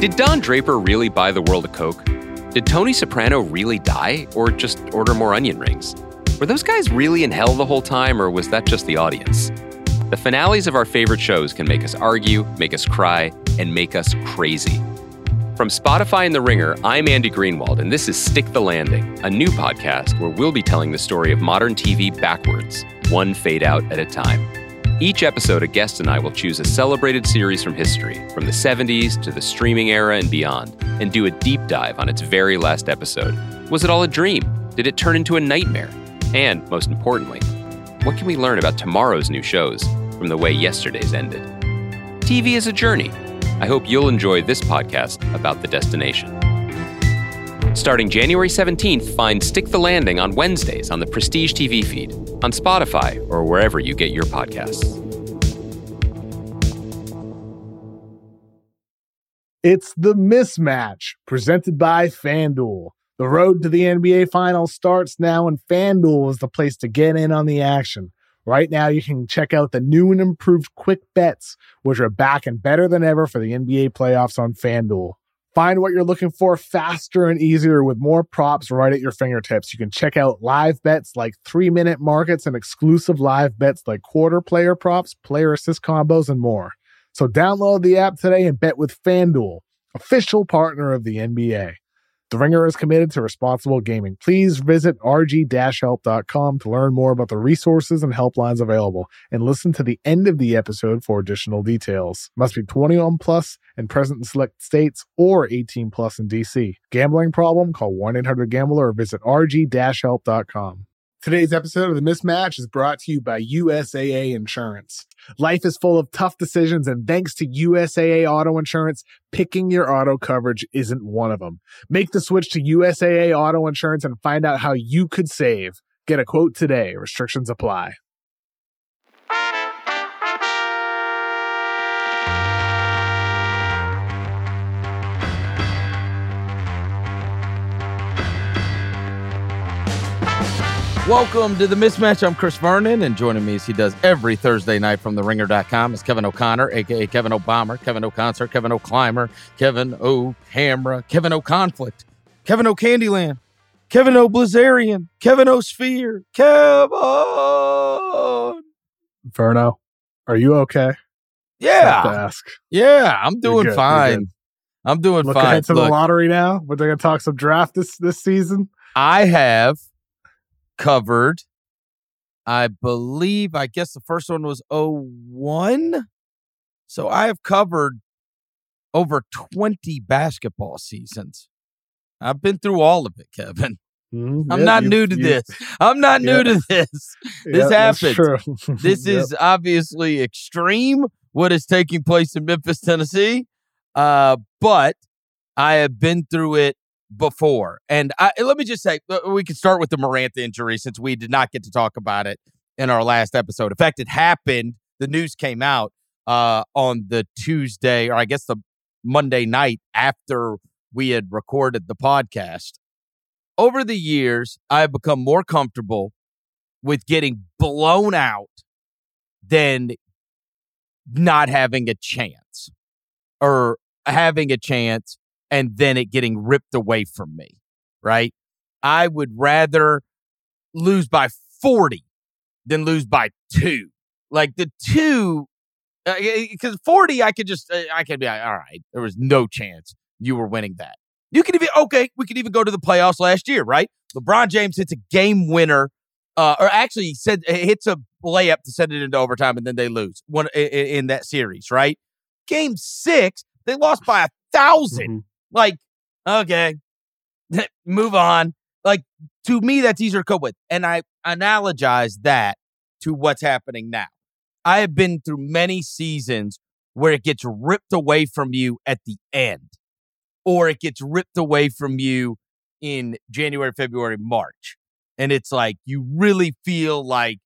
Did Don Draper really buy the world a Coke? Did Tony Soprano really die, or just order more onion rings? Were those guys really in hell the whole time, or was that just the audience? The finales of our favorite shows can make us argue, make us cry, and make us crazy. From Spotify and The Ringer, I'm Andy Greenwald, and this is Stick the Landing, a new podcast where we'll be telling the story of modern TV backwards, one fade out at a time. Each episode, a guest and I will choose a celebrated series from history, from the 70s to the streaming era and beyond, and do a deep dive on its very last episode. Was it all a dream? Did it turn into a nightmare? And, most importantly, what can we learn about tomorrow's new shows from the way yesterday's ended? TV is a journey. I hope you'll enjoy this podcast about the destination. Starting January 17th, find Stick the Landing on Wednesdays on the Prestige TV feed, on Spotify, or wherever you get your podcasts. It's the mismatch presented by FanDuel. The road to the NBA Finals starts now, and FanDuel is the place to get in on the action. Right now, you can check out the new and improved quick bets, which are back and better than ever for the NBA playoffs on FanDuel. Find what you're looking for faster and easier with more props right at your fingertips. You can check out live bets like three minute markets and exclusive live bets like quarter player props, player assist combos, and more. So download the app today and bet with FanDuel, official partner of the NBA. The Ringer is committed to responsible gaming. Please visit rg-help.com to learn more about the resources and helplines available and listen to the end of the episode for additional details. Must be 21 plus and present in select states or 18 plus in DC. Gambling problem? Call 1-800-GAMBLER or visit rg-help.com. Today's episode of The Mismatch is brought to you by USAA Insurance. Life is full of tough decisions, and thanks to USAA Auto Insurance, picking your auto coverage isn't one of them. Make the switch to USAA Auto Insurance and find out how you could save. Get a quote today. Restrictions apply. Welcome to the mismatch. I'm Chris Vernon, and joining me as he does every Thursday night from theringer.com is Kevin O'Connor, aka Kevin O'Bomber, Kevin O'Concert, Kevin O'Climber, Kevin O'Hamra, Kevin O'Conflict, Kevin O'Candyland, Kevin O'Blazarian, Kevin O'Sphere, Kevin. Verno, are you okay? Yeah. Ask. Yeah, I'm doing fine. I'm doing Look fine. ahead to Look, the lottery now. We're going to talk some draft this this season. I have covered, I believe, I guess the first one was 01. So I have covered over 20 basketball seasons. I've been through all of it, Kevin. Mhm. I'm Yeah, not you- new to this. I'm not new to this. Happens. true. This Yep. is obviously extreme what is taking place in Memphis, Tennessee. Uh, but I have been through it before. And I, let me just say, uh, we can start with the Morant injury since we did not get to talk about it in our last episode. In fact, it happened. The news came out uh, on the Tuesday, or I guess the Monday night after we had recorded the podcast. Over the years, I have become more comfortable with getting blown out than not having a chance or having a chance and then it getting ripped away from me, right? I would rather lose by 40 than lose by two. Like the two, because 40, I could just, uh, I could be like, all right, there was no chance you were winning that. You could even, okay, we could even go to the playoffs last year, right? LeBron James hits a game winner, uh, or actually he said hits a layup to send it into overtime and then they lose one in, in that series, right? Game six, they lost by a 1000 Mhm. Like, okay, move on. Like to me, that's easier to cope with. And I analogize that to what's happening now. I have been through many seasons where it gets ripped away from you at the end, or it gets ripped away from you in January, February, March. And it's like you really feel like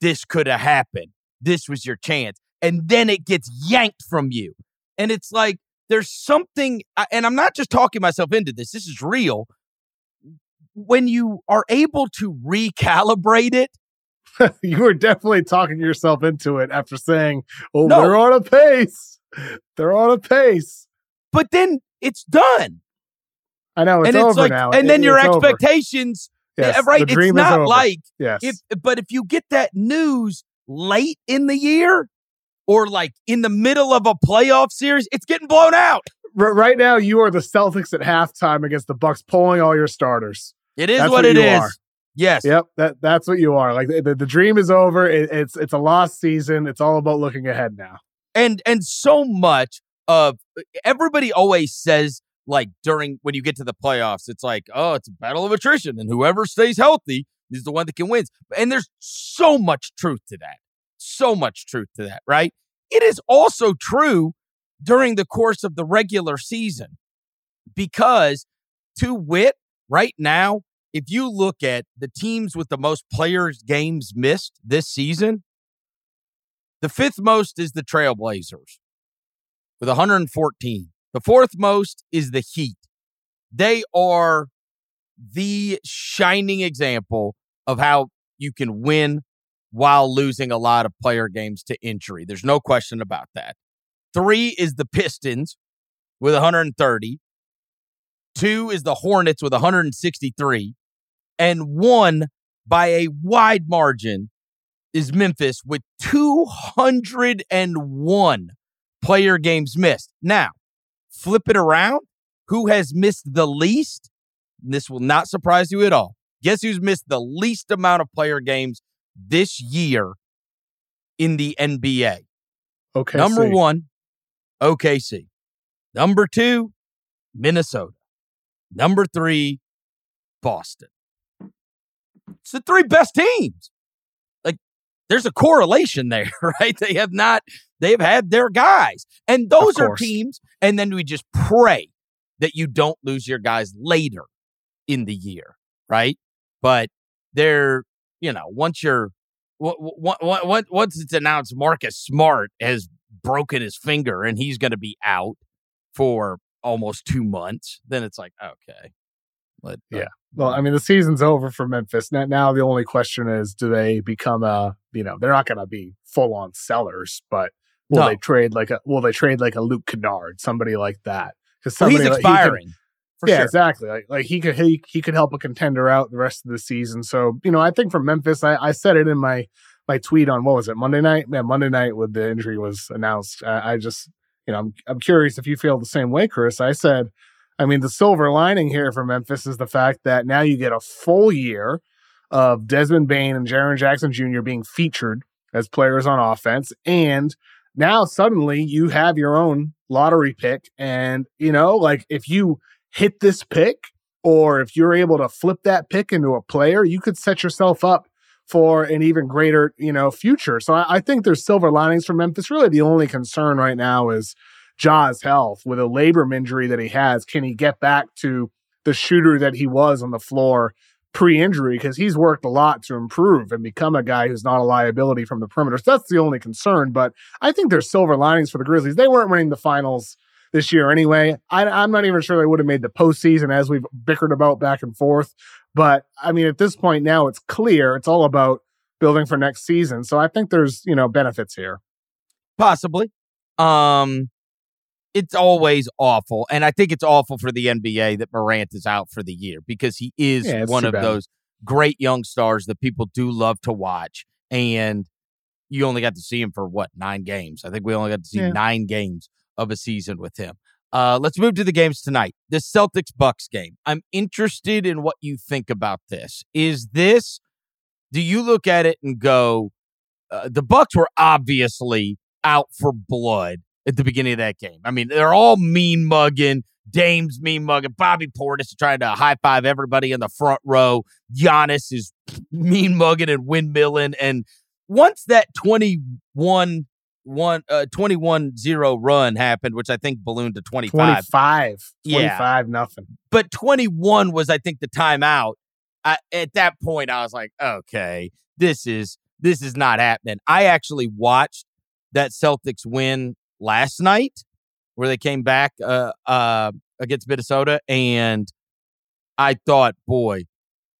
this could have happened. This was your chance. And then it gets yanked from you. And it's like there's something, uh, and I'm not just talking myself into this, this is real. When you are able to recalibrate it, you were definitely talking yourself into it after saying, "Oh, No. they're on a pace. They're on a pace." but then it's done. I know it's and over it's like, now. and It- then your expectations, eh, Yes, right? It's not like yes. if, but if you get that news late in the year or like in the middle of a playoff series, it's getting blown out. R- right now, you are the Celtics at halftime against the Bucks, pulling all your starters. It is what what it is. are. Yes. Yep, that that's what you are. Like the, the, the dream is over. It, it's it's a lost season. It's all about looking ahead now. and and so much of everybody always says like during when you get to the playoffs it's like oh it's a battle of attrition and whoever stays healthy is the one that can win and there's so much truth to that so much truth to that right it is also true during the course of the regular season because to wit right now if you look at the teams with the most players games missed this season the fifth most is the Trailblazers with 114. The fourth most is the Heat. They are the shining example of how you can win while losing a lot of player games to injury. There's no question about that. Three is the Pistons with 130. Two is the Hornets with 163. And one by a wide margin is Memphis with 201 player games missed. Now, flip it around. Who has missed the least? This will not surprise you at all. Guess who's missed the least amount of player games this year in the NBA? Okay. Number one, OKC. Number two, Minnesota. Number three, Boston. It's the three best teams. Like, there's a correlation there, right? They have not, they've had their guys. And those are teams. And then we just pray that you don't lose your guys later in the year, right? But they're, you know, once you're, w- w- w- w- once it's announced Marcus Smart has broken his finger and he's going to be out for almost two months, then it's like, okay. But, uh, Yeah. Well, I mean, the season's over for Memphis. Now, now the only question is, do they become a? You know, they're not going to be full on sellers, but will No. they trade like a? Will they trade like a Luke Kennard, somebody like that? Because well, he's somebody like- he expiring. for yeah, sure. exactly. Like, like he could he, he could help a contender out the rest of the season. So you know, I think for Memphis, I, I said it in my my tweet on what was it Monday night? Yeah, Monday night when the injury was announced. I, I just you know I'm I'm curious if you feel the same way, Chris. I said, I mean, the silver lining here for Memphis is the fact that now you get a full year of Desmond Bane and Jaren Jackson Jr. being featured as players on offense, and now suddenly you have your own lottery pick, and you know, like if you hit this pick or if you're able to flip that pick into a player, you could set yourself up for an even greater, you know, future. So I, I think there's silver linings for Memphis. Really, the only concern right now is Ja's health with a labrum injury that he has. Can he get back to the shooter that he was on the floor pre-injury? Because he's worked a lot to improve and become a guy who's not a liability from the perimeter. So that's the only concern. But I think there's silver linings for the Grizzlies. They weren't winning the finals this year anyway. I, I'm not even sure they would have made the postseason as we've bickered about back and forth. But I mean, at this point now, it's clear it's all about building for next season. So I think there's you know benefits here. Possibly. Um, it's always awful, and I think it's awful for the NBA that Morant is out for the year because he is Yeah, one of bad. those great young stars that people do love to watch. And you only got to see him for what nine games? I think we only got to see Yeah. nine games of a season with him. Uh, let's move to the games tonight. The Celtics Bucks game. I'm interested in what you think about this. Is this? Do you look at it and go, uh, the Bucks were obviously out for blood at the beginning of that game. I mean, they're all mean mugging. Dame's mean mugging. Bobby Portis trying to high five everybody in the front row. Giannis is mean mugging and windmilling. And once that 21 one uh 21 0 run happened, which I think ballooned to 25. 25, Yeah. 25, nothing. But 21 was, I think, the timeout. I, at that point, I was like, okay, this is this is not happening. I actually watched that Celtics win last night, where they came back uh, uh, against Minnesota, and I thought, boy,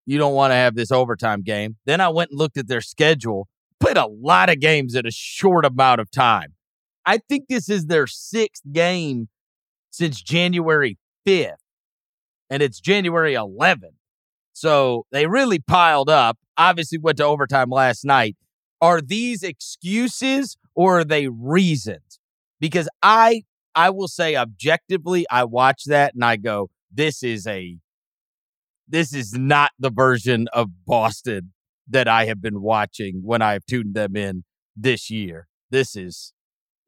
you don't want to have this overtime game. Then I went and looked at their schedule. Played a lot of games in a short amount of time. I think this is their sixth game since January 5th, and it's January 11th. So they really piled up. Obviously, went to overtime last night. Are these excuses or are they reasons? Because I I will say objectively, I watch that and I go, this is a this is not the version of Boston that I have been watching when I have tuned them in this year. This is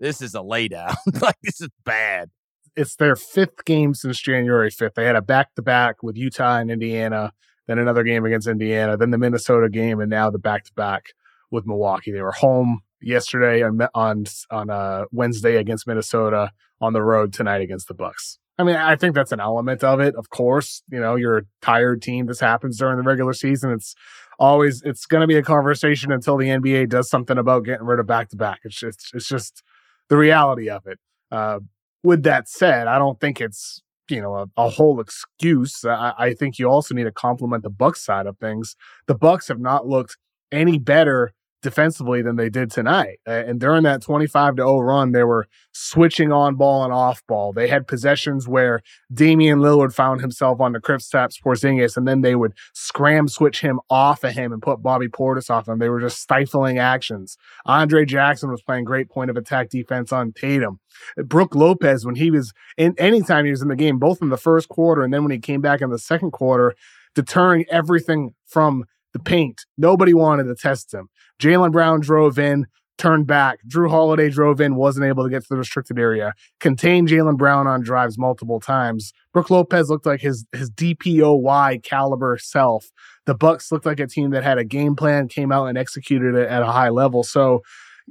this is a laydown. like this is bad. It's their fifth game since January 5th. They had a back to back with Utah and Indiana, then another game against Indiana, then the Minnesota game, and now the back to back with Milwaukee. They were home yesterday on on on uh, Wednesday against Minnesota, on the road tonight against the Bucks. I mean, I think that's an element of it. Of course, you know, you're a tired team. This happens during the regular season. It's always it's going to be a conversation until the NBA does something about getting rid of back to back. It's just it's just the reality of it. Uh, with that said, I don't think it's you know a, a whole excuse. I, I, think you also need to compliment the Bucks side of things. The Bucks have not looked any better defensively than they did tonight. And during that 25 to 0 run, they were switching on ball and off ball. They had possessions where Damian Lillard found himself on the Kristaps Porzingis, and then they would scram switch him off of him and put Bobby Portis off him. They were just stifling actions. Andre Jackson was playing great point of attack defense on Tatum. Brook Lopez, when he was in anytime he was in the game, both in the first quarter and then when he came back in the second quarter, deterring everything from the paint. Nobody wanted to test him. Jaylen Brown drove in, turned back. Jrue Holiday drove in, wasn't able to get to the restricted area. Contained Jaylen Brown on drives multiple times. Brook Lopez looked like his his DPOY caliber self. The Bucks looked like a team that had a game plan, came out and executed it at a high level. So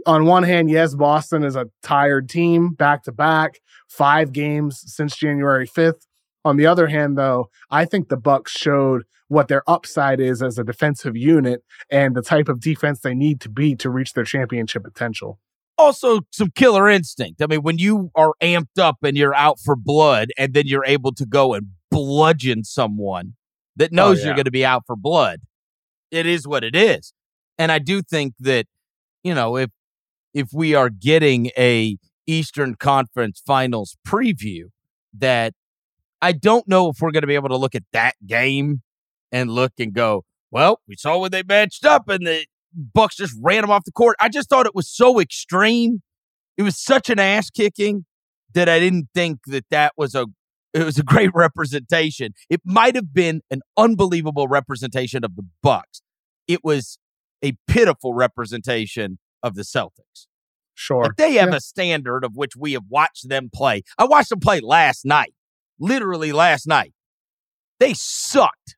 on one hand, yes, Boston is a tired team back to back, five games since January 5th. On the other hand, though, I think the Bucks showed what their upside is as a defensive unit and the type of defense they need to be to reach their championship potential. Also, some killer instinct. I mean, when you are amped up and you're out for blood, and then you're able to go and bludgeon someone that oh, knows oh, yeah. you're going to be out for blood, it is what it is. And I do think that, you know, if if we are getting a Eastern Conference Finals preview, that I don't know if we're going to be able to look at that game and look and go, well, we saw when they matched up and the Bucks just ran them off the court. I just thought it was so extreme. It was such an ass kicking that I didn't think that that was a it was a great representation. It might have been an unbelievable representation of the Bucks. It was a pitiful representation of the Celtics. Sure. But they have yeah. a standard of which we have watched them play. I watched them play last night, literally last night. They sucked.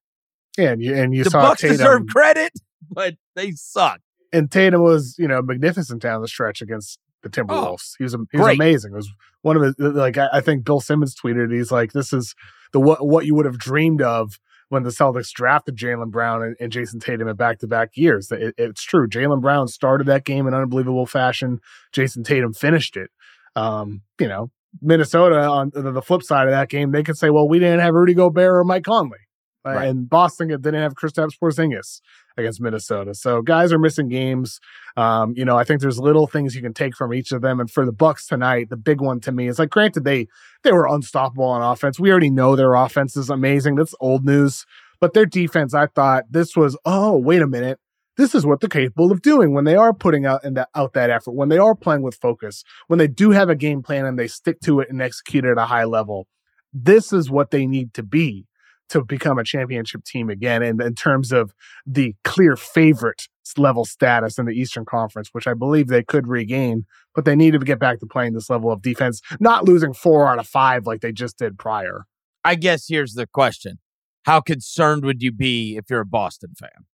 Yeah, and you, and you the saw Bucks Tatum. deserve credit, but they suck. And Tatum was, you know, magnificent down the stretch against the oh, Timberwolves. Oh, he was he was great. amazing. It was one of his like I, I think Bill Simmons tweeted. He's like, "This is the what what you would have dreamed of." when the Celtics drafted Jaylen Brown and, and, Jayson Tatum in back to back years. It, it's true. Jaylen Brown started that game in unbelievable fashion. Jayson Tatum finished it. Um, you know, Minnesota on the flip side of that game, they could say, well, we didn't have Rudy Gobert or Mike Conley. Right. And Boston didn't have Kristaps Porzingis against Minnesota. So guys are missing games. Um, you know, I think there's little things you can take from each of them. And for the Bucks tonight, the big one to me is like, granted, they they were unstoppable on offense. We already know their offense is amazing. That's old news. But their defense, I thought this was, oh, wait a minute. This is what they're capable of doing when they are putting out out that effort, when they are playing with focus, when they do have a game plan and they stick to it and execute it at a high level. This is what they need to be to become a championship team again. And in terms of the clear favorite level status in the Eastern Conference, which I believe they could regain, but they need to get back to playing this level of defense, not losing four out of five like they just did prior. I guess here's the question How concerned would you be if you're a Boston fan?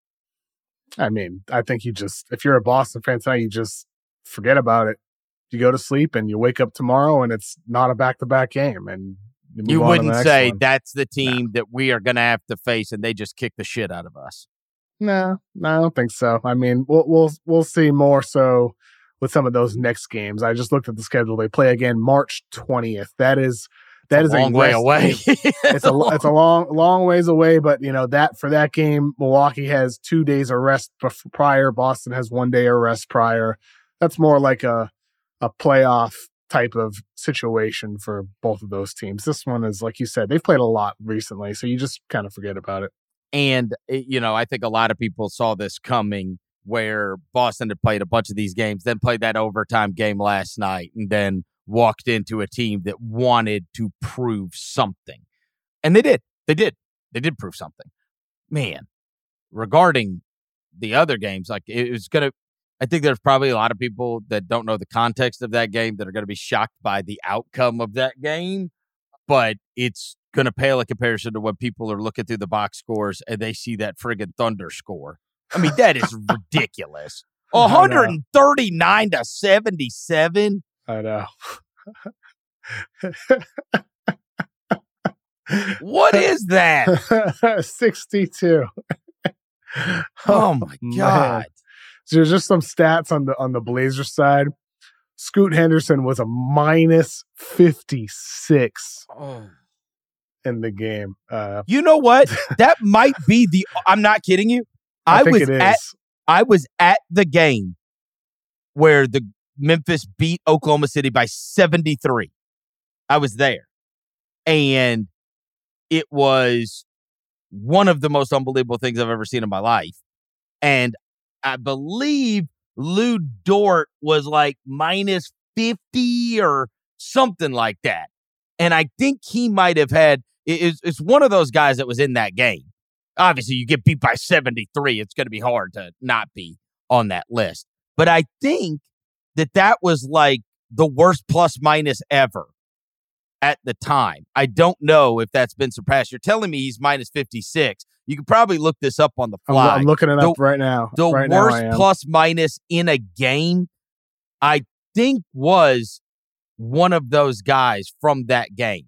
I mean, I think you just, if you're a Boston fan tonight, you just forget about it. You go to sleep and you wake up tomorrow and it's not a back to back game and you wouldn't say one. that's the team that we are going to have to face, and they just kick the shit out of us. No, no, I don't think so. I mean, we'll we'll we'll see more so with some of those next games. I just looked at the schedule. They play again March twentieth. That is that is a long way away. it's a it's a long long ways away, but you know that for that game, Milwaukee has two days of rest prior. Boston has one day of rest prior. That's more like a a playoff type of situation for both of those teams. This one is, like you said, they've played a lot recently, so you just kind of forget about it. And, eh, you know, I think a lot of people saw this coming where Boston had played a bunch of these games, then played that overtime game last night, and then walked into a team that wanted to prove something. And they did. They did. They did prove something. Man, regarding the other games, like it was going to, I think there's probably a lot of people that don't know the context of that game that are going to be shocked by the outcome of that game, but it's going to pale in comparison to when people are looking through the box scores and they see that friggin' Thunder score. I mean, that is ridiculous. 139 to 77. I know. what is that? 62. oh my god. So there's just some stats on the on the Blazer side. Scoot Henderson was a minus 56 Oh. in the game. Uh, You know what? That might be the I'm not kidding you. I, I, was at I was at the game where the Memphis beat Oklahoma City by 73. I was there. And it was one of the most unbelievable things I've ever seen in my life. And I believe Lu Dort was like minus 50 or something like that. And I think he might have had it- it's, it's one of those guys that was in that game. Obviously, you get beat by 73. It's going to be hard to not be on that list. But I think that that was like the worst plus minus ever at the time. I don't know if that's been surpassed. You're telling me he's minus 56. You could probably look this up on the fly. I'm looking it The- up right now. the right worst am. plus minus in a game, I think was one of those guys from that game.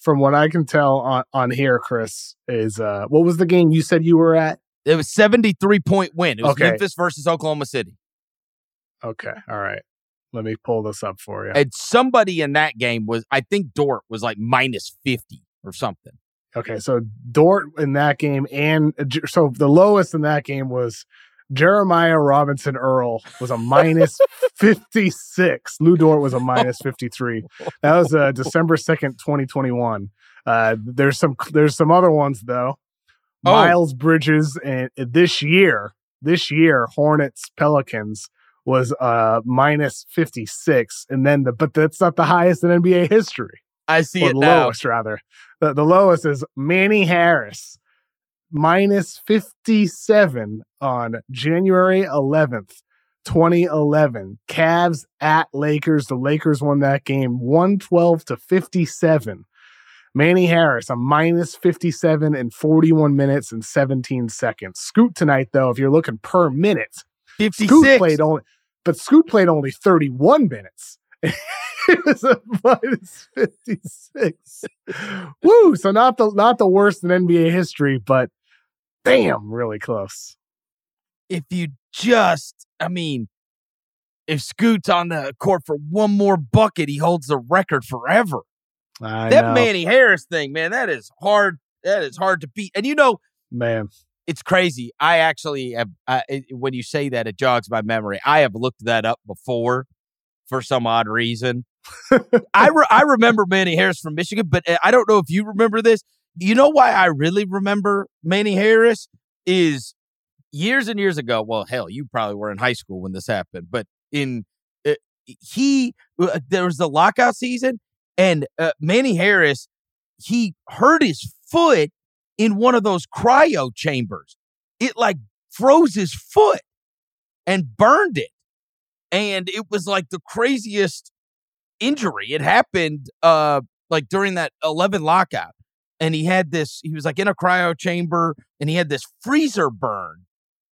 From what I can tell on, on here, Chris, is uh, what was the game you said you were at? It was 73 point win. It was Okay. Memphis versus Oklahoma City. Okay. All right. Let me pull this up for you. And somebody in that game was, I think Dort was like minus 50 or something. Okay, so Dort in that game, and uh, so the lowest in that game was Jeremiah Robinson Earl was a minus 56. Lu Dort was a minus 53. That was uh, December 2nd, 2021. Uh, there's some there's some other ones though. Oh. Miles Bridges and this year, this year Hornets Pelicans was uh minus 56 and then the but that's not the highest in NBA history I see or it the now. lowest rather. The, the lowest is Manny Harris, minus 57 on January 11th, 2011. Cavs at Lakers. The Lakers won that game 112 to 57. Manny Harris, a minus 57 in 41 minutes and 17 seconds. Scoot tonight, though, if you're looking per minute, Scoot played only, but Scoot played only 31 minutes. it was a minus 56. Woo! So not the not the worst in NBA history, but damn, really close. if you just, I mean, if Scoot's on the court for one more bucket, he holds the record forever. I that know, Manny Harris thing, man, that is hard. That is hard to beat. And you know, man. It's crazy. I actually have, uh, when you say that, it jogs my memory. I have looked that up before for some odd reason. I, re- I remember Manny Harris from Michigan, but uh, I don't know if you remember this. You know why I really remember Manny Harris is years and years ago. Well, hell, you probably were in high school when this happened, but in uh, he uh, there was the lockout season, and uh, Manny Harris he hurt his foot in one of those cryo chambers. It like froze his foot and burned it. And it was like the craziest injury. It happened uh like during that 11 lockout. And he had this he was like in a cryo chamber and he had this freezer burn.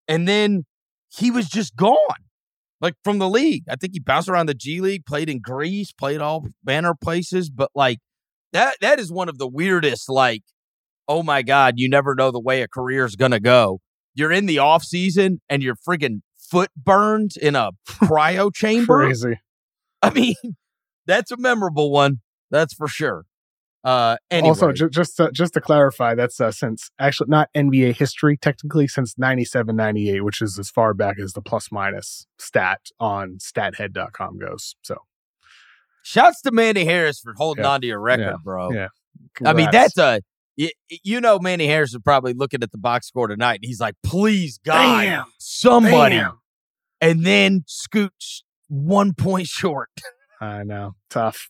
And then he was just gone. Like from the league. I think he bounced around the G League, played in Greece, played all banner places, but like that that is one of the weirdest like oh my god, you never know the way a career is going to go. You're in the off season and your friggin' foot burns in a cryo chamber. Crazy. I mean, that's a memorable one. That's for sure. Uh, anyway, Also, ju- just to, just to clarify, that's uh, since actually not NBA history technically since 97 98, which is as far back as the plus minus stat on stathead.com goes. So Shouts to Manny Harris for holding Yeah. on to your record, Yeah. bro. Yeah. I mean, that's a you, you know Manny Harris is probably looking at the box score tonight and he's like, please God, Damn. somebody, Damn. and then scoots one point short I know. Tough.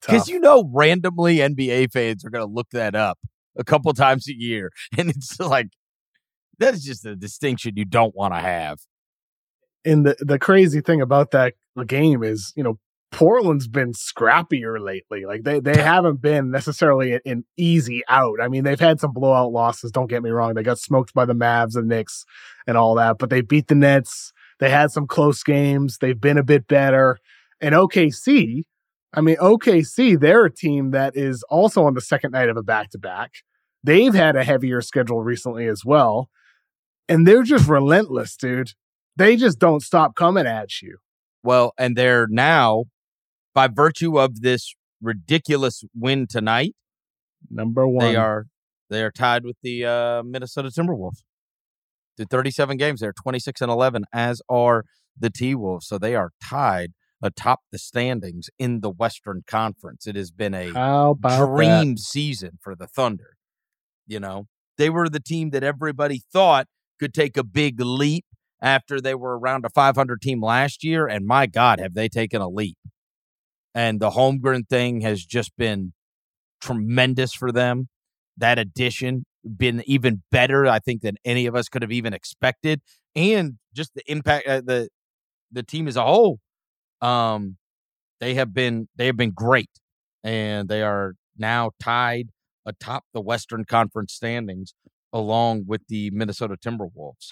because you know randomly NBA fans are going to look that up a couple times a year, and it's like that is just a distinction you don't want to have. and the the crazy thing about that game is, you know, Portland's been scrappier lately. Like they they haven't been necessarily an, an easy out. I mean, they've had some blowout losses. Don't get me wrong; they got smoked by the Mavs and Knicks and all that, but they beat the Nets. They had some close games. They've been a bit better. And OKC, I mean, OKC, they're a team that is also on the second night of a back to back. They've had a heavier schedule recently as well. And they're just relentless, dude. They just don't stop coming at you. Well, and they're now, by virtue of this ridiculous win tonight, Number one. they are they are tied with the uh, Minnesota Timberwolves. Through 37 games, they're 26 and 11, as are the T Wolves. So they are tied atop the standings in the Western Conference. It has been a dream season for the Thunder. You know, they were the team that everybody thought could take a big leap after they were around a 500 team last year. And my God, have they taken a leap? And the Holmgren thing has just been tremendous for them. That addition been even better, I think, than any of us could have even expected. And just the impact, uh, the the team as a whole, um, they have been they have been great, and they are now tied atop the Western Conference standings along with the Minnesota Timberwolves.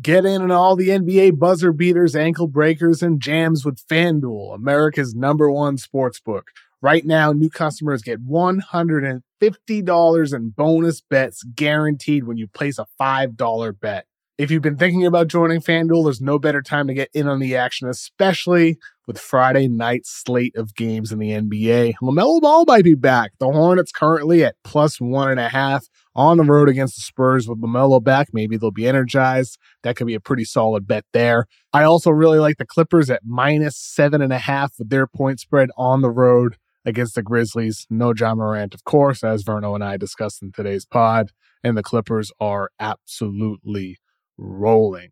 Get in on all the NBA buzzer beaters, ankle breakers, and jams with FanDuel, America's number one sports book. Right now, new customers get $150 in bonus bets guaranteed when you place a $5 bet. If you've been thinking about joining FanDuel, there's no better time to get in on the action, especially with Friday night's slate of games in the NBA. LaMelo Ball might be back. The Hornets currently at plus one and a half on the road against the Spurs with LaMelo back. Maybe they'll be energized. That could be a pretty solid bet there. I also really like the Clippers at minus seven and a half with their point spread on the road against the Grizzlies. No Ja Morant, of course, as Verno and I discussed in today's pod. And the Clippers are absolutely rolling.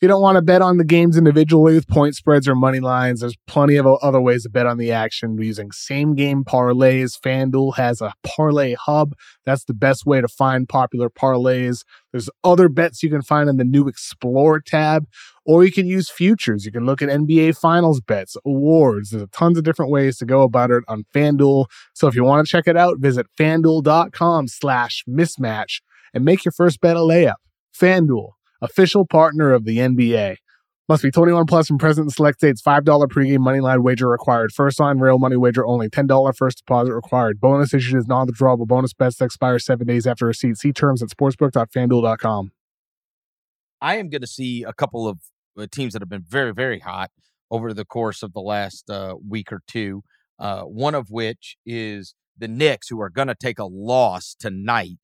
If you don't want to bet on the games individually with point spreads or money lines, there's plenty of other ways to bet on the action using same game parlays. FanDuel has a parlay hub. That's the best way to find popular parlays. There's other bets you can find in the new Explore tab, or you can use futures. You can look at NBA Finals bets, awards. There's tons of different ways to go about it on FanDuel. So if you want to check it out, visit fanduel.com slash mismatch and make your first bet a layup. FanDuel, official partner of the NBA. Must be 21 plus and present in select states. $5 pregame moneyline wager required. First line real money wager only. $10 first deposit required. Bonus issued is non-withdrawable bonus bets expire seven days after receipt. See terms at sportsbook.fanduel.com. I am going to see a couple of uh, teams that have been very, very hot over the course of the last uh, week or two. Uh, one of which is the Knicks, who are going to take a loss tonight.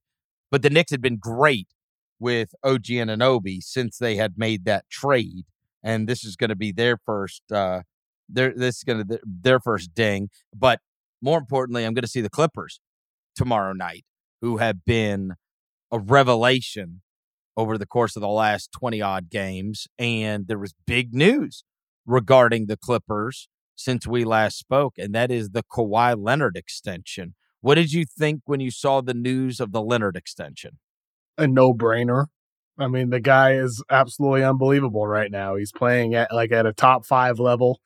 But the Knicks had been great with OG Anunoby since they had made that trade, and this is going to be their first. Uh, their this is going to their first ding. But more importantly, I'm going to see the Clippers tomorrow night, who have been a revelation over the course of the last 20 odd games. And there was big news regarding the Clippers since we last spoke, and that is the Kawhi Leonard extension. What did you think when you saw the news of the Leonard extension? A no-brainer. I mean, the guy is absolutely unbelievable right now. He's playing at like at a top five level.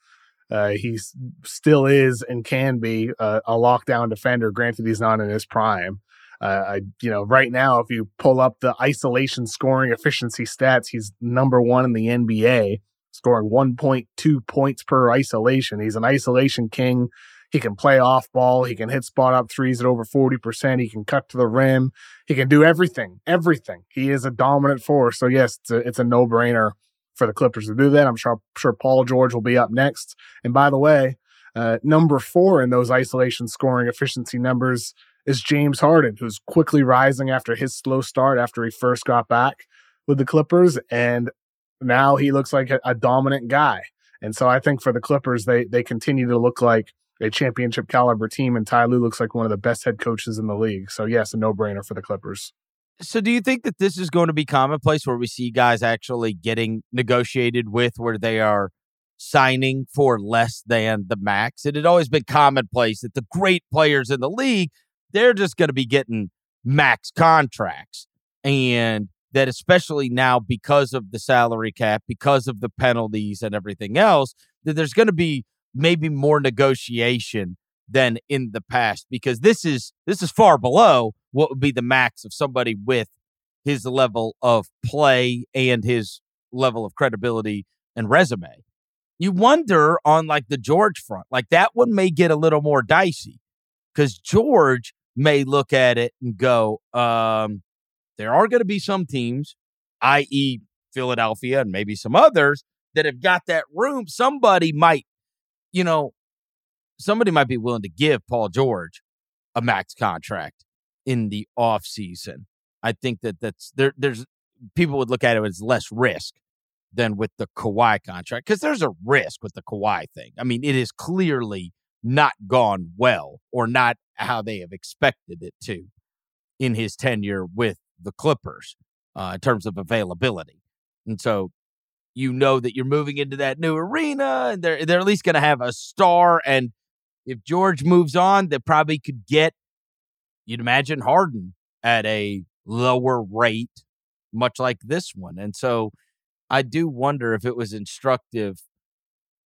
Uh, he still is and can be uh, a lockdown defender. Granted, he's not in his prime. Uh, I, you know, right now, if you pull up the isolation scoring efficiency stats, he's number one in the NBA, scoring 1.2 points per isolation. He's an isolation king. He can play off ball. He can hit spot up threes at over 40%. He can cut to the rim. He can do everything, everything. He is a dominant force. So, yes, it's a, it's a no brainer for the Clippers to do that. I'm sure, sure Paul George will be up next. And by the way, uh, number four in those isolation scoring efficiency numbers is James Harden, who's quickly rising after his slow start after he first got back with the Clippers. And now he looks like a, a dominant guy. And so I think for the Clippers, they they continue to look like a championship caliber team, and Ty Lue looks like one of the best head coaches in the league. So yes, a no brainer for the Clippers. So do you think that this is going to be commonplace where we see guys actually getting negotiated with where they are signing for less than the max? It had always been commonplace that the great players in the league, they're just going to be getting max contracts. And that especially now because of the salary cap, because of the penalties and everything else, that there's going to be maybe more negotiation than in the past because this is this is far below what would be the max of somebody with his level of play and his level of credibility and resume. You wonder on like the George front, like that one may get a little more dicey because George may look at it and go, um, there are going to be some teams, i.e., Philadelphia and maybe some others, that have got that room. Somebody might, you know, somebody might be willing to give Paul George a max contract in the off season. I think that that's there. There's people would look at it as less risk than with the Kawhi contract because there's a risk with the Kawhi thing. I mean, it is clearly not gone well or not how they have expected it to in his tenure with the Clippers uh, in terms of availability. And so you know that you're moving into that new arena and they're they're at least going to have a star and if George moves on, they probably could get you'd imagine Harden at a lower rate much like this one. And so I do wonder if it was instructive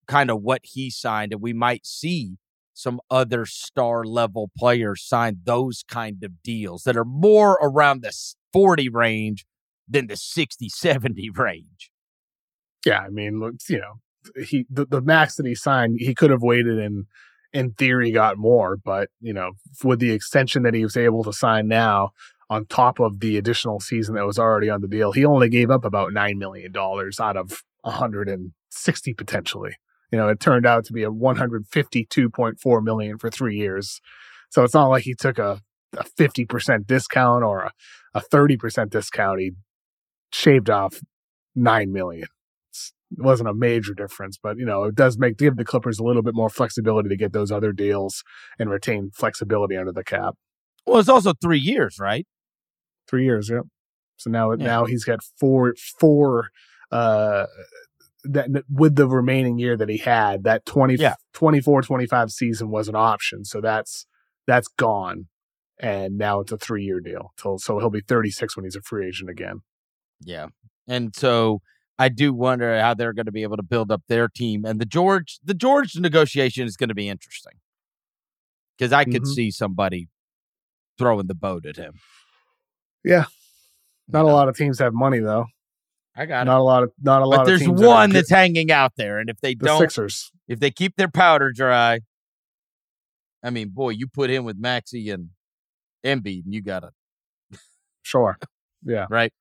kind of what he signed and we might see some other star level players sign those kind of deals that are more around the 40 range than the 60 70 range. Yeah, I mean, you know, he the, the max that he signed, he could have waited and in theory got more, but you know, with the extension that he was able to sign now on top of the additional season that was already on the deal, he only gave up about nine million dollars out of 160 potentially. You know, it turned out to be a 152.4 million for three years. So it's not like he took a, a 50% discount or a, a 30% discount. He shaved off 9 million. It wasn't a major difference, but you know, it does make give the Clippers a little bit more flexibility to get those other deals and retain flexibility under the cap. Well, it's also three years, right? Three years, yep. So now, yeah. now he's got four, four, uh, that with the remaining year that he had, that 20, yeah. 24, 25 season was an option. So that's, that's gone. And now it's a three year deal. So, so he'll be 36 when he's a free agent again. Yeah. And so I do wonder how they're going to be able to build up their team. And the George, the George negotiation is going to be interesting because I could mm-hmm. see somebody throwing the boat at him. Yeah. Not you know? a lot of teams have money though. I got not it. a lot of not a but lot. There's one that that's hanging out there, and if they the don't, Sixers. if they keep their powder dry, I mean, boy, you put him with Maxey and Embiid, and you got it. Sure. Yeah. right.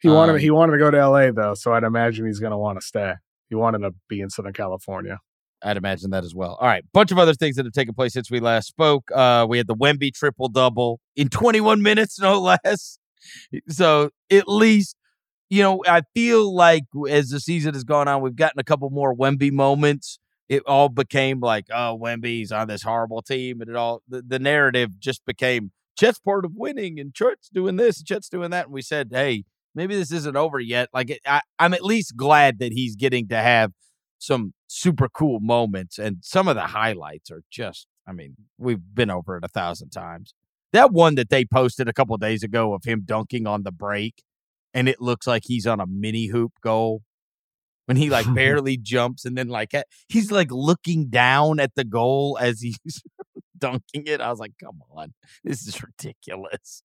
He um, wanted he wanted to go to L.A. though, so I'd imagine he's going to want to stay. He wanted to be in Southern California. I'd imagine that as well. All right, bunch of other things that have taken place since we last spoke. Uh, we had the Wemby triple double in 21 minutes, no less. So at least you know, I feel like as the season has gone on, we've gotten a couple more Wemby moments. It all became like, oh, Wemby's on this horrible team, and it all the, the narrative just became Chet's part of winning, and Chet's doing this, and Chet's doing that, and we said, hey, maybe this isn't over yet. Like, I, I'm at least glad that he's getting to have some super cool moments, and some of the highlights are just, I mean, we've been over it a thousand times. That one that they posted a couple days ago of him dunking on the break and it looks like he's on a mini hoop goal when he like barely jumps and then like he's like looking down at the goal as he's dunking it. I was like, come on, this is ridiculous.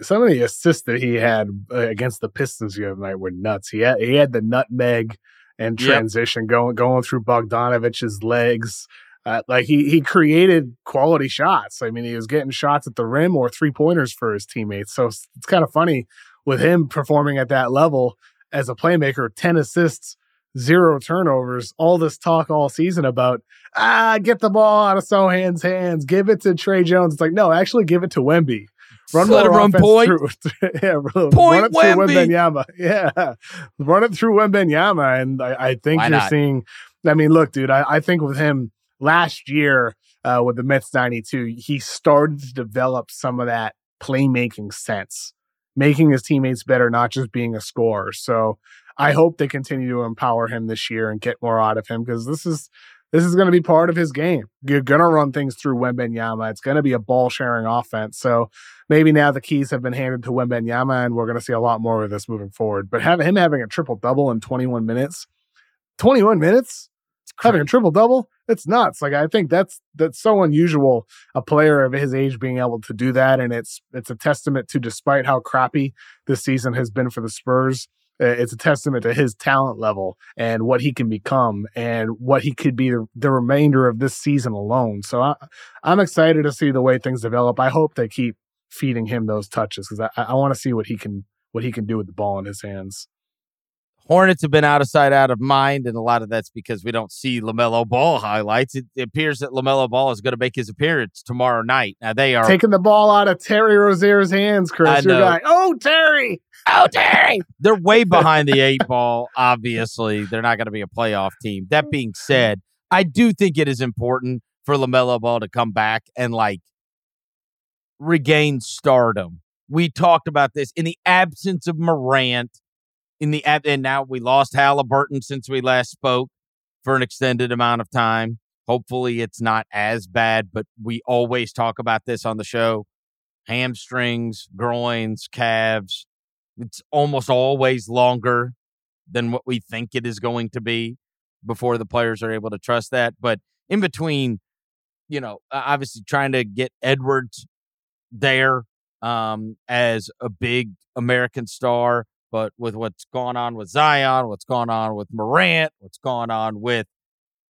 Some of the assists that he had uh, against the Pistons the other night were nuts. He had he had the nutmeg and transition yep. going going through Bogdanovich's legs. Uh, like he he created quality shots. I mean, he was getting shots at the rim or three pointers for his teammates. So it's, it's kind of funny with him performing at that level as a playmaker, 10 assists, zero turnovers, all this talk all season about, ah, get the ball out of Sochan's hands, give it to Tre Jones. It's like, no, actually give it to Wemby. Run Let more run point. Through, yeah, point run it through Wembanyama. Yeah, run it through Wembanyama, and I, I think Why you're not? seeing I mean, look, dude, I, I think with him last year uh, with the Mets 92, he started to develop some of that playmaking sense, making his teammates better, not just being a scorer. So I hope they continue to empower him this year and get more out of him because this is this is going to be part of his game. You're going to run things through Wembanyama. It's going to be a ball sharing offense. So maybe now the keys have been handed to Wembanyama, and we're going to see a lot more of this moving forward. But having him having a triple double in 21 minutes, 21 minutes, having a triple double, it's nuts. Like I think that's that's so unusual. A player of his age being able to do that, and it's it's a testament to despite how crappy this season has been for the Spurs Uh, it's a testament to his talent level and what he can become and what he could be the, remainder of this season alone. So I, I'm excited to see the way things develop. I hope they keep feeding him those touches because I, I want to see what he can what he can do with the ball in his hands. Hornets have been out of sight, out of mind, and a lot of that's because we don't see LaMelo Ball highlights. It, it appears that LaMelo Ball is going to make his appearance tomorrow night. Now they are taking the ball out of Terry Rozier's hands, Chris. You're like, oh Terry, oh Terry. They're way behind the eight ball. Obviously, they're not going to be a playoff team. That being said, I do think it is important for LaMelo Ball to come back and like regain stardom. We talked about this in the absence of Morant in the and now we lost Halliburton since we last spoke for an extended amount of time. Hopefully it's not as bad, but we always talk about this on the show. Hamstrings, groins, calves. It's almost always longer than what we think it is going to be before the players are able to trust that. But in between, you know, obviously trying to get Edwards there um, as a big American star but with what's gone on with Zion, what's gone on with Morant, what's gone on with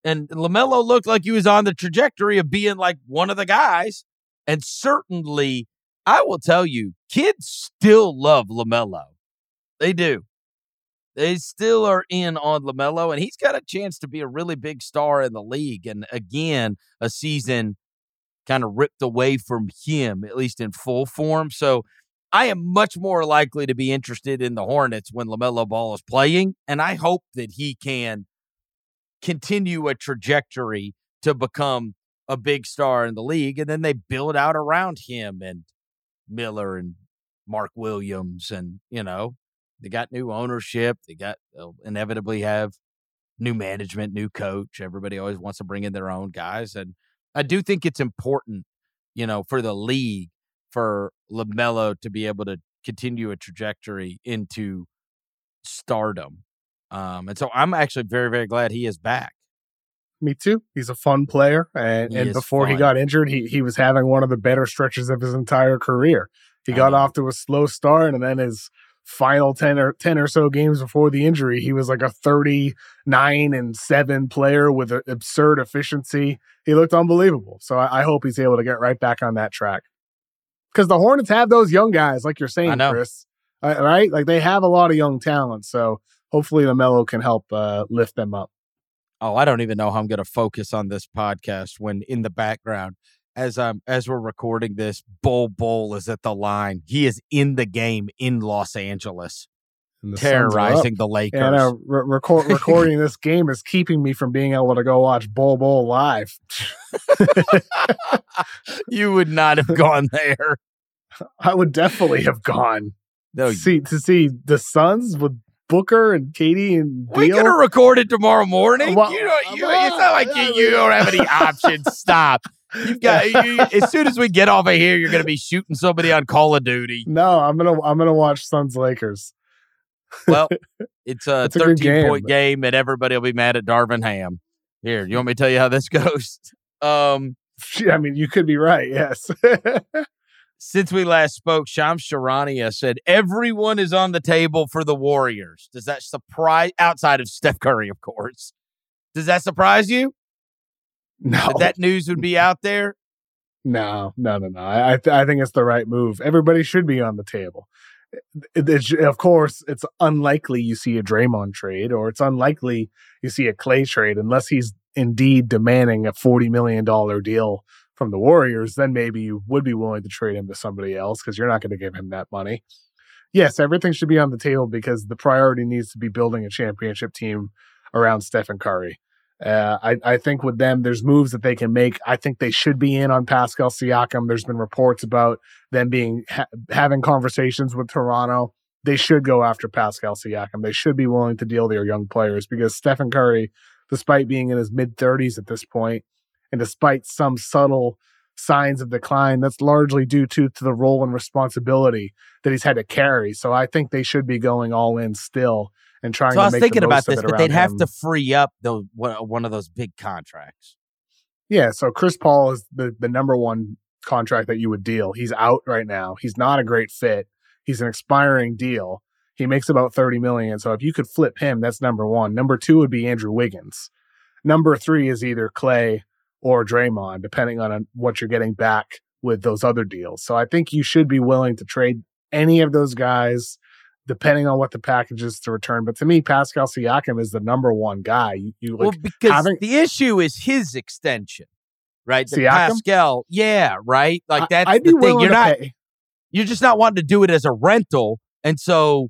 and LaMelo looked like he was on the trajectory of being like one of the guys. And certainly, I will tell you, kids still love LaMelo. They do. They still are in on LaMelo, and he's got a chance to be a really big star in the league. And again, a season kind of ripped away from him, at least in full form. So I am much more likely to be interested in the Hornets when LaMelo Ball is playing. And I hope that he can continue a trajectory to become a big star in the league. And then they build out around him and Miller and Mark Williams. And, you know, they got new ownership. They got, they'll inevitably have new management, new coach. Everybody always wants to bring in their own guys. And I do think it's important, you know, for the league for LaMelo to be able to continue a trajectory into stardom. Um, and so I'm actually very, very glad he is back. Me too. He's a fun player. And, and before fun. he got injured, he, he was having one of the better stretches of his entire career. He got off to a slow start and then his final 10 or 10 or so games before the injury, he was like a 39 and 7 player with absurd efficiency. He looked unbelievable. So I, I hope he's able to get right back on that track because the Hornets have those young guys, like you're saying, Chris. Uh, right? Like they have a lot of young talent. So hopefully LaMelo can help uh, lift them up. Oh, I don't even know how I'm going to focus on this podcast when in the background, as um as we're recording this, Bol Bol is at the line. He is in the game in Los Angeles terrorizing the Lakers. And uh, re- record, recording this game is keeping me from being able to go watch Bol Bol live. you would not have gone there. I would definitely have gone. No, see to see the Suns with Booker and KD and Beal. We're gonna record it tomorrow morning. Well, you know, you, it's not like you, you don't have any options. Stop. You've got you, as soon as we get off of here, you're gonna be shooting somebody on Call of Duty. No, I'm gonna I'm gonna watch Suns Lakers. Well, it's a, 13 game, point game, and everybody will be mad at Darvin Ham. Here, you want me to tell you how this goes? Um, I mean, you could be right. Yes. since we last spoke, Shams Charania said everyone is on the table for the Warriors. Does that surprise outside of Steph Curry, of course? Does that surprise you? No. That, that news would be out there? No, no, no, no. I I, th- I think it's the right move. Everybody should be on the table of course, it's unlikely you see a Draymond trade, or it's unlikely you see a Clay trade, unless he's indeed demanding a forty million dollar deal from the Warriors. Then maybe you would be willing to trade him to somebody else because you're not going to give him that money. Yes, everything should be on the table because the priority needs to be building a championship team around Stephen Curry. Uh, I, I think with them, there's moves that they can make. I think they should be in on Pascal Siakam. There's been reports about them being ha- having conversations with Toronto. They should go after Pascal Siakam. They should be willing to deal their young players because Stephen Curry, despite being in his mid 30s at this point, and despite some subtle signs of decline, that's largely due to, to the role and responsibility that he's had to carry. So I think they should be going all in still and trying. So I was thinking about this, but they'd have him. to free up the uh, one of those big contracts. Yeah, so Chris Paul is the the number one contract that you would deal. He's out right now. He's not a great fit. He's an expiring deal. He makes about 30 million. So if you could flip him, that's number one. Number two would be Andrew Wiggins. Number three is either Clay or Draymond, depending on what you're getting back with those other deals. So I think you should be willing to trade any of those guys depending on what the package is to return. But to me, Pascal Siakam is the number one guy. You, you like well, because having, the issue is his extension, right? The Pascal, yeah, right. Like that's I, the thing. You're not. Pay. You're just not wanting to do it as a rental, and so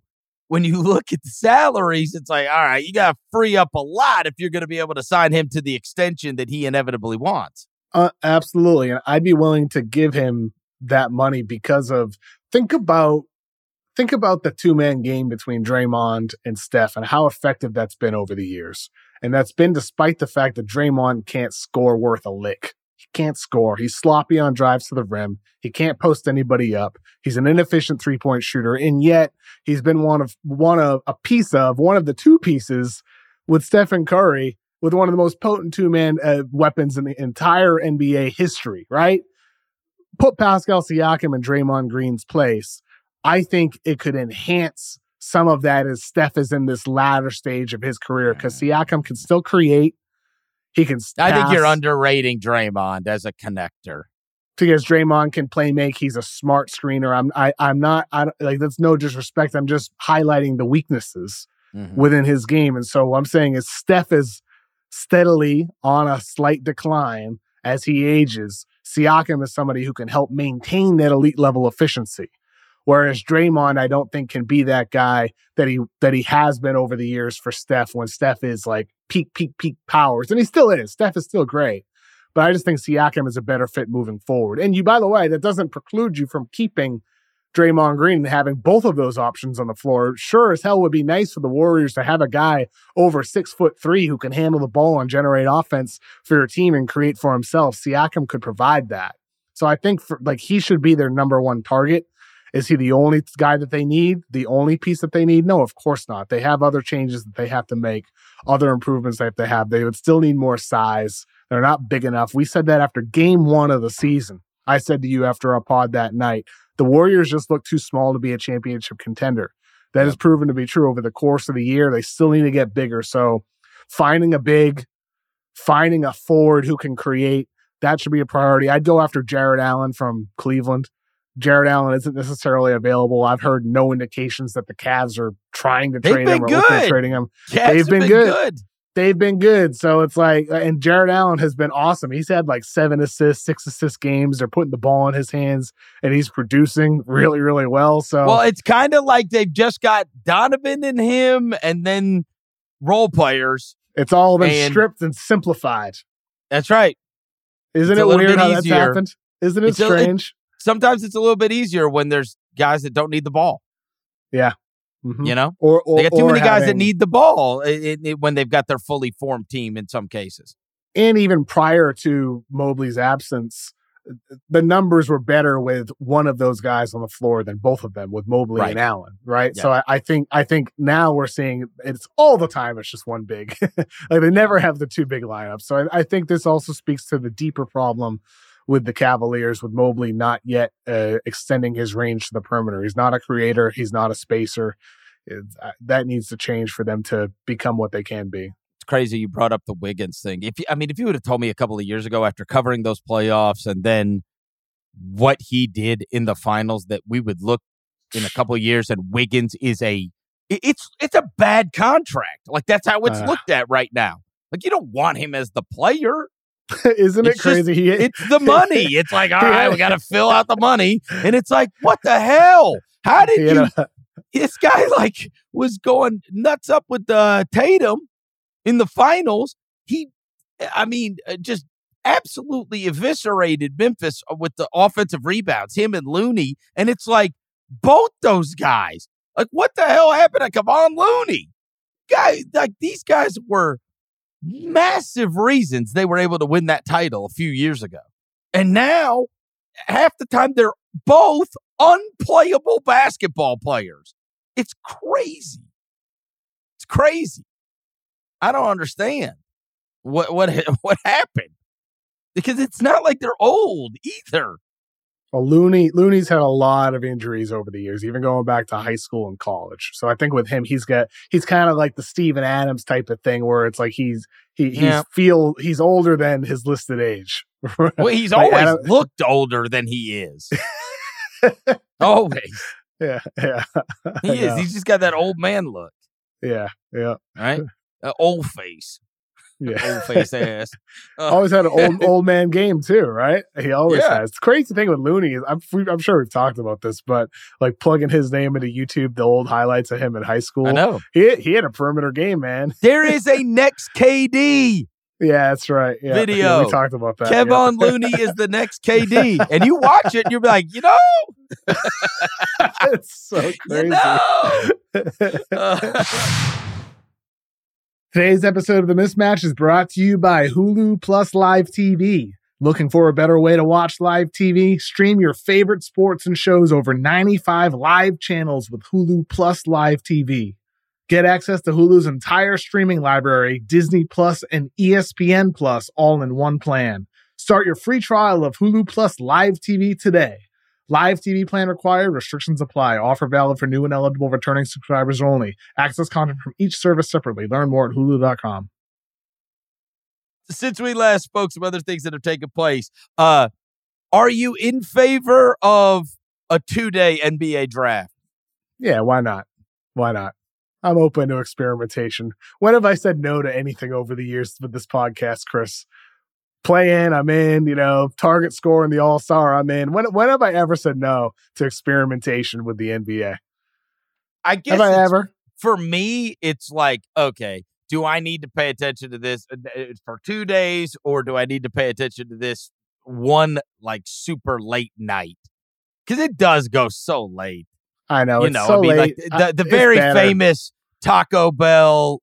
when you look at the salaries, it's like, all right, you got to free up a lot if you're going to be able to sign him to the extension that he inevitably wants. Uh, absolutely, and I'd be willing to give him that money because of think about think about the two man game between Draymond and Steph and how effective that's been over the years. And that's been despite the fact that Draymond can't score worth a lick. He can't score. He's sloppy on drives to the rim. He can't post anybody up. He's an inefficient three point shooter. And yet he's been one of one of a piece of one of the two pieces with Stephen Curry with one of the most potent two man uh, weapons in the entire NBA history, right? Put Pascal Siakam in Draymond Green's place I think it could enhance some of that as Steph is in this latter stage of his career because Siakam can still create. He can. I think you're underrating Draymond as a connector. Because Draymond can play make, he's a smart screener. I'm I, I'm not I like that's no disrespect. I'm just highlighting the weaknesses mm-hmm. within his game, and so what I'm saying is Steph is steadily on a slight decline as he ages. Siakam is somebody who can help maintain that elite level efficiency. Whereas Draymond, I don't think can be that guy that he that he has been over the years for Steph when Steph is like peak, peak, peak powers. And he still is. Steph is still great. But I just think Siakam is a better fit moving forward. And you, by the way, that doesn't preclude you from keeping Draymond Green and having both of those options on the floor. Sure as hell would be nice for the Warriors to have a guy over six foot three who can handle the ball and generate offense for your team and create for himself. Siakam could provide that. So I think for, like he should be their number one target. Is he the only guy that they need? The only piece that they need? No, of course not. They have other changes that they have to make, other improvements that they have. To have. They would still need more size. They're not big enough. We said that after game one of the season. I said to you after our pod that night, the Warriors just look too small to be a championship contender. That has proven to be true over the course of the year. They still need to get bigger. So finding a big, finding a forward who can create, that should be a priority. I'd go after Jarrett Allen from Cleveland. Jarrett Allen isn't necessarily available. I've heard no indications that the Cavs are trying to trade him or looking at trading him. Cavs They've been, been good. good. They've been good. So it's like, uh, and Jarrett Allen has been awesome. He's had like seven assists, six assist games. They're putting the ball in his hands and he's producing really, really well. So, well, it's kind of like they've just got Donovan and him and then role players. It's all been and stripped and simplified. That's right. Isn't it's it weird how easier. that's happened? Isn't it it's strange? A, sometimes it's a little bit easier when there's guys that don't need the ball. Yeah. Mm-hmm. You know, or, or, they got too many guys that need the ball it, it, when they've got their fully formed team in some cases. And even prior to Mobley's absence, the numbers were better with one of those guys on the floor than both of them with Mobley right. and Allen, right? Yeah. So I, I, think I think now we're seeing it's all the time. It's just one big, like they never have the two big lineups. So I, I think this also speaks to the deeper problem with the Cavaliers, with Mobley not yet uh, extending his range to the perimeter. He's not a creator. He's not a spacer. Uh, that needs to change for them to become what they can be. It's crazy you brought up the Wiggins thing. If I mean, if you would have told me a couple of years ago after covering those playoffs and then what he did in the finals, that we would look in a couple of years and Wiggins is a it's it's a bad contract. Like that's how it's uh, looked at right now. Like you don't want him as the player. Isn't it crazy? Just, it's the money. It's like, all right, we got to fill out the money. And it's like, what the hell? How did you? you this guy like was going nuts up with uh, Tatum in the finals. He I mean, uh, just absolutely eviscerated Memphis uh, with the offensive rebounds, him and Looney. And it's like both those guys. Like, what the hell happened to Kevon Looney? Guy, like these guys were massive reasons they were able to win that title a few years ago. And now, half the time, they're both unplayable basketball players. It's crazy. It's crazy. I don't understand what what what happened because it's not like they're old either. Well, Looney Looney's had a lot of injuries over the years, even going back to high school and college. So I think with him, he's got he's kind of like the Steven Adams type of thing, where it's like he's he he's yeah. feel he's older than his listed age. well, he's like always Adam, looked older than he is. always. Yeah, yeah. He is. He's just got that old man look. Yeah, yeah. Right. Uh, old face. Yeah. Old face ass. Uh, always had an old old man game too, right? He always yeah. has. The crazy thing with Looney is I'm I'm sure we've talked about this, but like plugging his name into YouTube, the old highlights of him in high school. I know he he had a perimeter game, man. There is a next KD. Yeah, that's right. Yeah. Video. Yeah, we talked about that. Kevon yeah. Looney is the next KD, and you watch it, and you're like, you know, it's so crazy. You know? uh, Today's episode of The Mismatch is brought to you by Hulu Plus Live TV. Looking for a better way to watch live TV? Stream your favorite sports and shows over 95 live channels with Hulu Plus Live TV. Get access to Hulu's entire streaming library, Disney Plus and ESPN Plus all in one plan. Start your free trial of Hulu Plus Live TV today Live TV plan required. Restrictions apply. Offer valid for new and eligible returning subscribers only. Access content from each service separately. Learn more at hulu.com. Since we last spoke, some other things that have taken place. Uh, are you in favor of a two day NBA draft? Yeah, why not? Why not? I'm open to experimentation. When have I said no to anything over the years with this podcast, Chris? Play in, I'm in, you know, target score in the All Star, I'm in. When when have I ever said no to experimentation with the NBA? I guess have I ever? For me, it's like, okay, do I need to pay attention to this uh, uh, for two days, or do I need to pay attention to this one like super late night? Because it does go so late. I know. You know, so I mean, late. like the, the very famous Taco Bell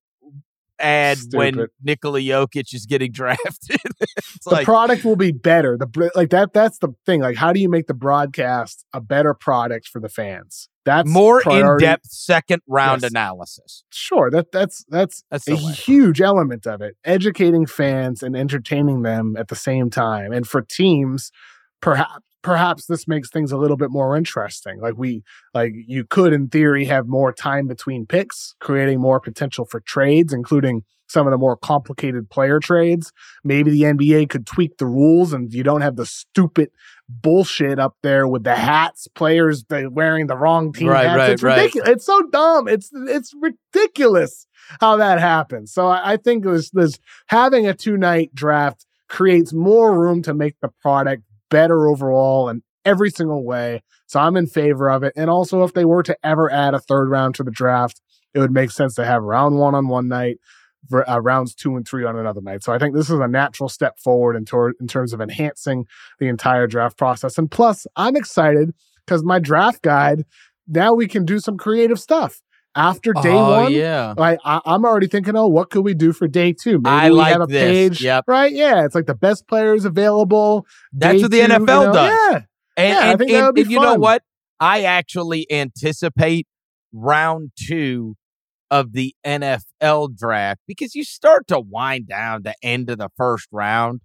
ad Stupid. when Nikola Jokic is getting drafted. the like, product will be better. The like that that's the thing. Like how do you make the broadcast a better product for the fans? That's more in depth second round yes. analysis. Sure, that that's that's, that's a way. huge element of it. Educating fans and entertaining them at the same time. And for teams, perhaps perhaps this makes things a little bit more interesting. Like we like you could in theory have more time between picks, creating more potential for trades, including some of the more complicated player trades. Maybe the NBA could tweak the rules and you don't have the stupid bullshit up there with the hats, players wearing the wrong team right, hats. Right, it's right. ridiculous. It's so dumb. It's it's ridiculous how that happens. So I, I think this this having a two night draft creates more room to make the product better overall in every single way. So I'm in favor of it. And also, if they were to ever add a third round to the draft, it would make sense to have round one on one night, uh, rounds two and three on another night. So I think this is a natural step forward in, tor- in terms of enhancing the entire draft process. And plus, I'm excited because my draft guide, now we can do some creative stuff after day oh, one. Yeah, like I, am already thinking, oh, what could we do for day two? Maybe I we like have a this. page, yep. right? Yeah, it's like the best players available. That's what the two, NFL you know? does. Yeah, and, yeah, and, and, and you know what? I actually anticipate round two of the NFL draft because you start to wind down the end of the first round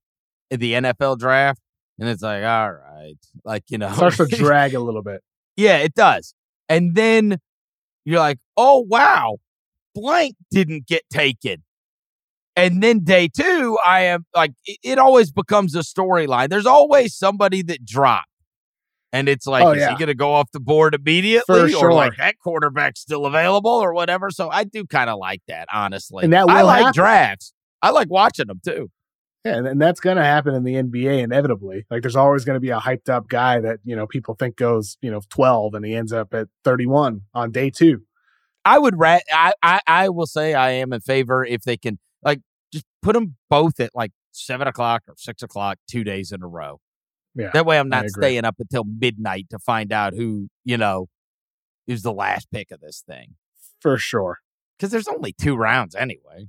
in the NFL draft, and it's like, all right, like you know, it starts to drag a little bit. Yeah, it does. And then you're like, oh, wow, blank didn't get taken. And then day two, I am like, it, it always becomes a storyline. There's always somebody that dropped. And it's like, oh, is yeah. he going to go off the board immediately? Sure. Or like that quarterback's still available or whatever. So I do kind of like that, honestly. And that I like happen. drafts. I like watching them too. Yeah, and, and that's going to happen in the NBA inevitably. Like, there's always going to be a hyped up guy that you know people think goes you know 12, and he ends up at 31 on day two. I would ra- I, I I will say I am in favor if they can like just put them both at like seven o'clock or six o'clock two days in a row. Yeah, That way I'm not staying up until midnight to find out who, you know, is the last pick of this thing. for sure. Because there's only two rounds anyway.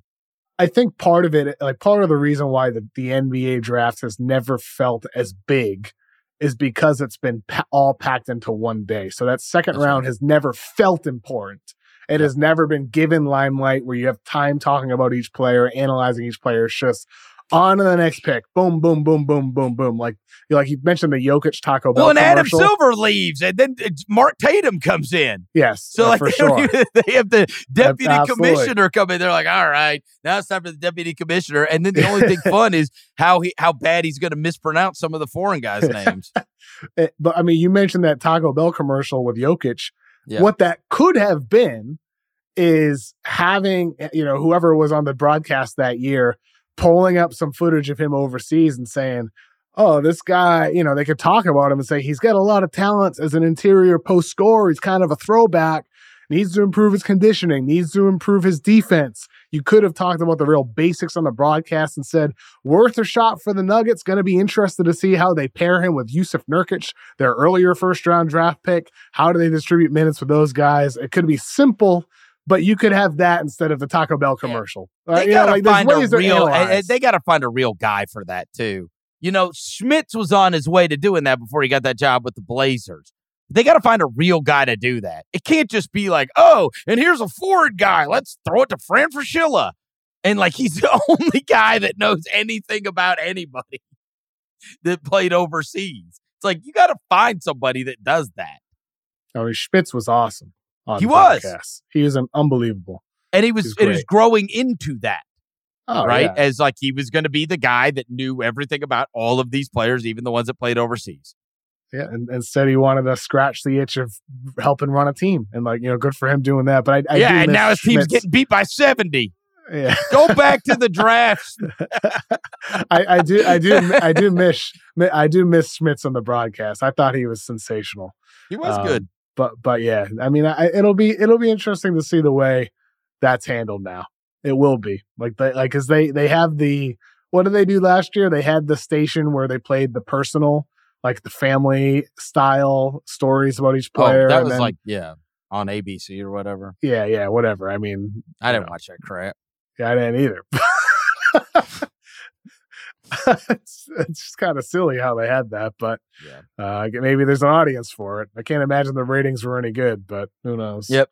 I think part of it, like part of the reason why the, the NBA draft has never felt as big is because it's been pa- all packed into one day. So that second That's round has never felt important. It has never been given limelight where you have time talking about each player, analyzing each player. It's just on to the next pick. Boom, boom, boom, boom, boom, boom. Like like you mentioned the Jokic Taco Bell Well, and Adam commercial. Silver leaves, and then Mark Tatum comes in. yes, So uh, like for they, sure. even, they have the deputy commissioner come in. They're like, all right, now it's time for the deputy commissioner. And then the only thing fun is how he how bad he's going to mispronounce some of the foreign guys' names. Eh, but I mean, you mentioned that Taco Bell commercial with Jokic. Yeah. What that could have been is having, eh, you know, whoever was on the broadcast that year pulling up some footage of him overseas and saying, oh, this guy, you know, they could talk about him and say he's got a lot of talents as an interior post scorer. He's kind of a throwback. Needs to improve his conditioning, needs to improve his defense. You could have talked about the real basics on the broadcast and said, worth a shot for the Nuggets. Going to be interested to see how they pair him with Yusuf Nurkic, their earlier first round draft pick. How do they distribute minutes with those guys? It could be simple, but you could have that instead of the Taco Bell commercial. Uh, They you know, gotta like, find a real. and- and analyze. They got to find a real guy for that too. You know, Schmitz was on his way to doing that before he got that job with the Blazers. They got to find a real guy to do that. It can't just be like, oh, and here's a forward guy. Let's throw it to Fran Fraschilla. And like he's the only guy that knows anything about anybody that played overseas. It's like you got to find somebody that does that. I mean, Schmitz was awesome. On He the was. He was an unbelievable. And he was, it was growing into that. Oh, right? yeah. As like he was going to be the guy that knew everything about all of these players, even the ones that played overseas. Yeah, and instead he wanted to scratch the itch of helping run a team, and like you know, good for him doing that. But I, I yeah, and now his team's Schmitz. getting beat by 70. Yeah, Go back to the draft. I, I do, I do, I do miss, I do miss Schmitz on the broadcast. I thought he was sensational, He was Um, good. But but yeah, I mean, I, it'll be it'll be interesting to see the way that's handled now. It will be like they like because they they have the what did they do last year? They had the station where they played the personal, like the family style stories about each oh, player. oh, that was then- like, yeah, on ABC or whatever. yeah, yeah, whatever. I mean, I didn't Yeah. watch that crap. Yeah, I didn't either. it's, it's just kind of silly how they had that, but Yeah. uh, maybe there's an audience for it. I can't imagine the ratings were any good, but who knows? Yep.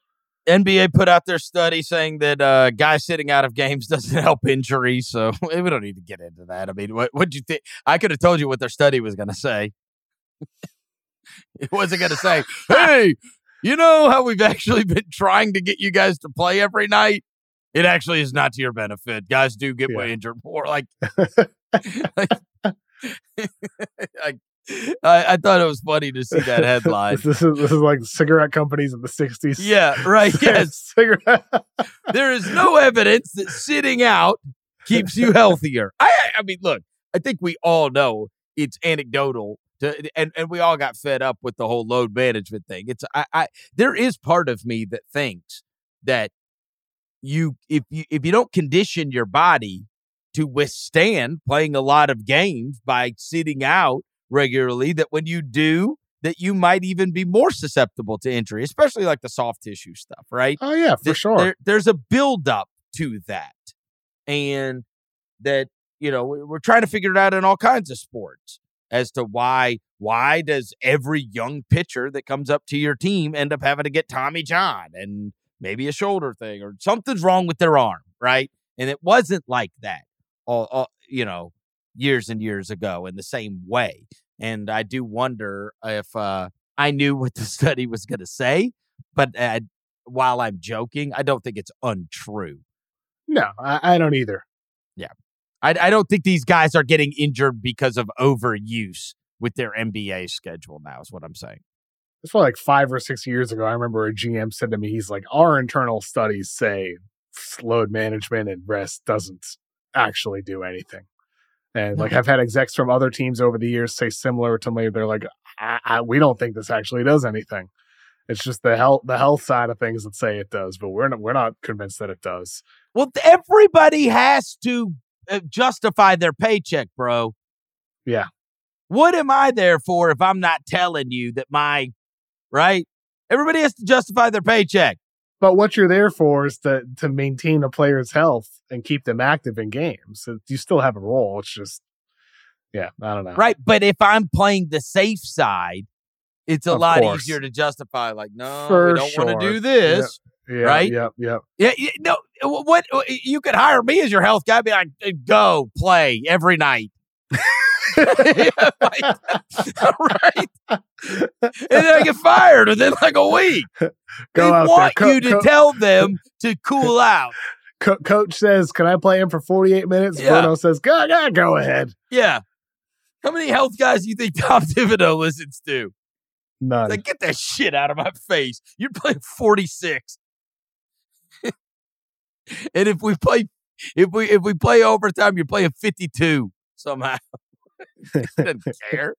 NBA put out their study saying that uh, guys sitting out of games doesn't help injuries. So we don't need to get into that. I mean, what what you think? I could have told you what their study was going to say. it wasn't going to say, "Hey, you know how we've actually been trying to get you guys to play every night. It actually is not to your benefit. Guys do get way injured more." Like, like, I, I thought it was funny to see that headline. this is this is like cigarette companies in the '60s. Yeah, right. Yes. cigarette. there is no evidence that sitting out keeps you healthier. I I mean, look, I think we all know it's anecdotal to, and, and we all got fed up with the whole load management thing. It's I, I there is part of me that thinks that you if you if you don't condition your body to withstand playing a lot of games by sitting out regularly, that when you do, that you might even be more susceptible to injury, especially like the soft tissue stuff, right? Oh yeah, for Th- sure. There, there's a buildup to that, and that you know we're trying to figure it out in all kinds of sports as to why why does every young pitcher that comes up to your team end up having to get Tommy John and maybe a shoulder thing or something's wrong with their arm, right? And it wasn't like that, all, all you know, years and years ago in the same way. And I do wonder if uh, I knew what the study was going to say, but uh, while I'm joking, I don't think it's untrue. no, I, I don't either. I, I don't think these guys are getting injured because of overuse with their NBA schedule now, is what I'm saying. It's probably like five or six years ago. I remember a GM said to me, he's like, our internal studies say load management and rest doesn't actually do anything. And like I've had execs from other teams over the years say similar to me. They're like, I, I, we don't think this actually does anything. It's just the health the health side of things that say it does, but we're not we're not convinced that it does. Well, everybody has to uh, justify their paycheck, bro. Yeah. What am I there for if I'm not telling you that my right? Everybody has to justify their paycheck. But what you're there for is to to maintain a player's health and keep them active in games. So you still have a role. It's just, yeah, I don't know. Right. But if I'm playing the safe side, it's a Of lot course. easier to justify. Like, no, For we don't want to do this. Yeah, right? Yep. Yep. Yeah, yeah, no. What uh, you could hire me as your health guy? Be like, go play every night. Like, right, and then I get fired within like a week. Go they out want there. Co- you to co- tell them to cool out. co- coach says, "Can I play him for 48 minutes?" Yeah. Bruno says, "Go, go, go ahead." Yeah. How many health guys do you think Tom Thibodeau listens to? None. Like, get that shit out of my face. You're playing 46. and if we play if we if we play overtime, you're playing 52 somehow. Doesn't care.